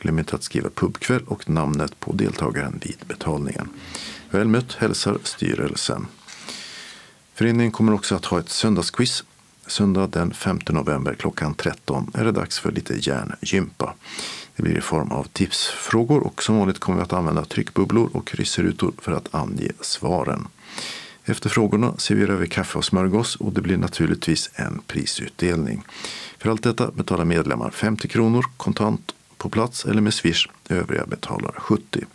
Glöm inte att skriva pubkväll och namnet på deltagaren vid betalningen. Väl mött hälsar styrelsen. Föreningen kommer också att ha ett söndagsquiz. Söndag den 5 november klockan 13 är det dags för lite hjärngympa. Det blir i form av tipsfrågor och som vanligt kommer vi att använda tryckbubblor och kryssrutor för att ange svaren. Efter frågorna serverar vi kaffe och smörgås och det blir naturligtvis en prisutdelning. För allt detta betalar medlemmar 50 kronor kontant på plats eller med swish. Övriga betalar 70.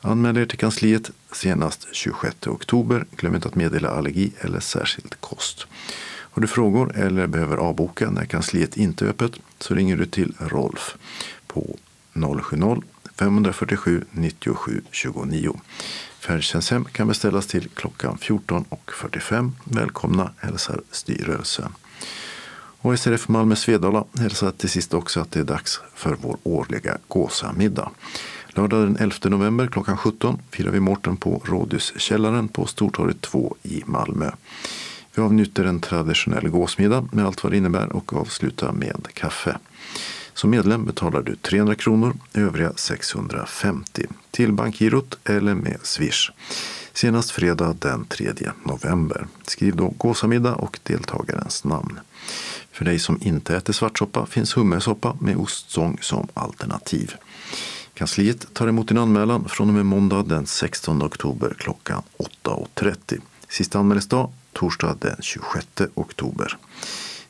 Anmäl er till kansliet senast 26 oktober. Glöm inte att meddela allergi eller särskild kost. Har du frågor eller behöver avboka när kansliet inte är öppet så ringer du till Rolf på 070-547 97 29. Färdtjänsthem kan beställas till klockan 14.45. Välkomna hälsar styrelsen. Och SRF Malmö Svedala hälsar till sist också att det är dags för vår årliga gåsamiddag. Lördag den 11 november klockan 17 firar vi Mårten på Rådhuskällaren på Stortorget 2 i Malmö. Vi avnjuter en traditionell gåsmiddag med allt vad det innebär och avslutar med kaffe. Som medlem betalar du 300 kronor, övriga 650 till bankgirot eller med Swish. Senast fredag den 3 november. Skriv då gåsamiddag och deltagarens namn. För dig som inte äter svartsoppa finns hummersoppa med ostsång som alternativ. Kansliet tar emot din anmälan från och med måndag den 16 oktober klockan 8.30. Sista anmälningsdag torsdag den 26 oktober.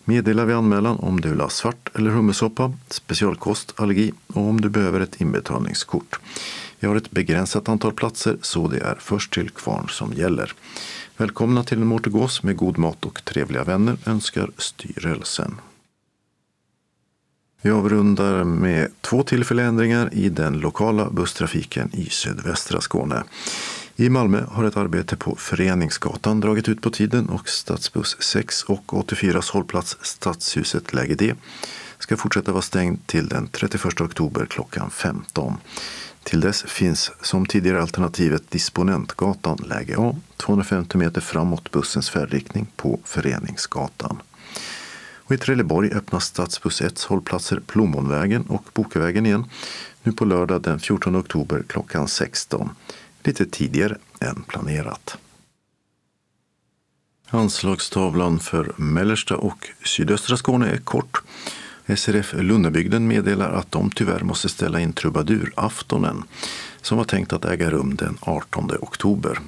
Meddela vid anmälan om du vill ha svart eller hummersoppa, specialkost, allergi och om du behöver ett inbetalningskort. Vi har ett begränsat antal platser så det är först till kvarn som gäller. Välkomna till en Mårtegås med god mat och trevliga vänner önskar styrelsen. Vi avrundar med två tillfälliga ändringar i den lokala busstrafiken i sydvästra Skåne. I Malmö har ett arbete på Föreningsgatan dragit ut på tiden och stadsbuss 6 och 84 hållplats Stadshuset läge D ska fortsätta vara stängd till den 31 oktober klockan 15. Till dess finns som tidigare alternativet Disponentgatan läge A 250 meter framåt bussens färdriktning på Föreningsgatan. Och I Trelleborg öppnas stadsbuss 1 hållplatser Plommonvägen och Bokevägen igen nu på lördag den 14 oktober klockan 16 lite tidigare än planerat. Anslagstavlan för mellersta och sydöstra Skåne är kort. SRF Lundabygden meddelar att de tyvärr måste ställa in trubaduraftonen som var tänkt att äga rum den 18 oktober.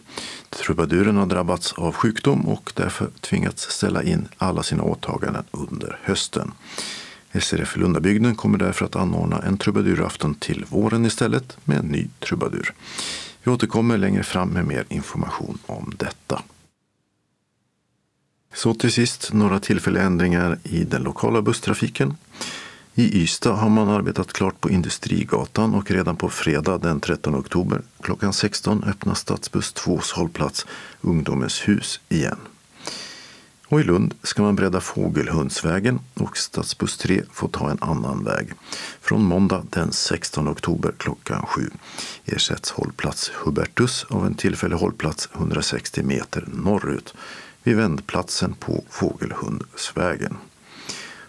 Trubaduren har drabbats av sjukdom och därför tvingats ställa in alla sina åtaganden under hösten. SRF Lundabygden kommer därför att anordna en trubadurafton till våren istället med en ny trubadur. Vi återkommer längre fram med mer information om detta. Så till sist några tillfälliga ändringar i den lokala busstrafiken. I Ystad har man arbetat klart på Industrigatan och redan på fredag den 13 oktober klockan 16 öppnas stadsbuss 2s hållplats Ungdomens hus igen. Och i Lund ska man bredda Fågelhundsvägen och stadsbuss 3 får ta en annan väg. Från måndag den 16 oktober klockan 7 ersätts hållplats Hubertus av en tillfällig hållplats 160 meter norrut vid vändplatsen på Fågelhundsvägen.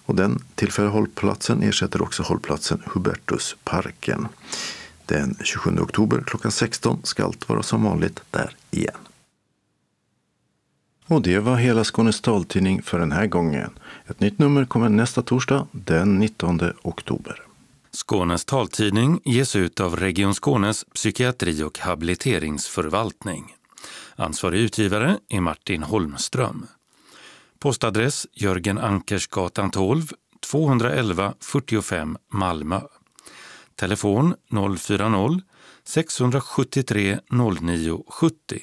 Och den tillfälliga hållplatsen ersätter också hållplatsen Hubertusparken. Den 27 oktober klockan 16 ska allt vara som vanligt där igen. Och det var hela Skånes taltidning för den här gången. Ett nytt nummer kommer nästa torsdag den 19 oktober. Skånes taltidning ges ut av Region Skånes psykiatri och habiliteringsförvaltning. Ansvarig utgivare är Martin Holmström. Postadress Jörgen Ankersgatan 12, 211 45 Malmö. Telefon 040-673 09 70.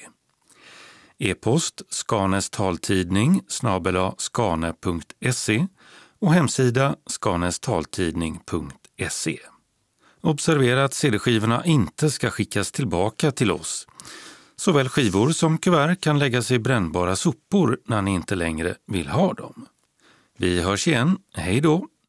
E-post Skanes taltidning snabela skane.se och hemsida skanestaltidning.se. Observera att CD-skivorna inte ska skickas tillbaka till oss. Såväl skivor som kuvert kan läggas i brännbara sopor när ni inte längre vill ha dem. Vi hörs igen. Hej då!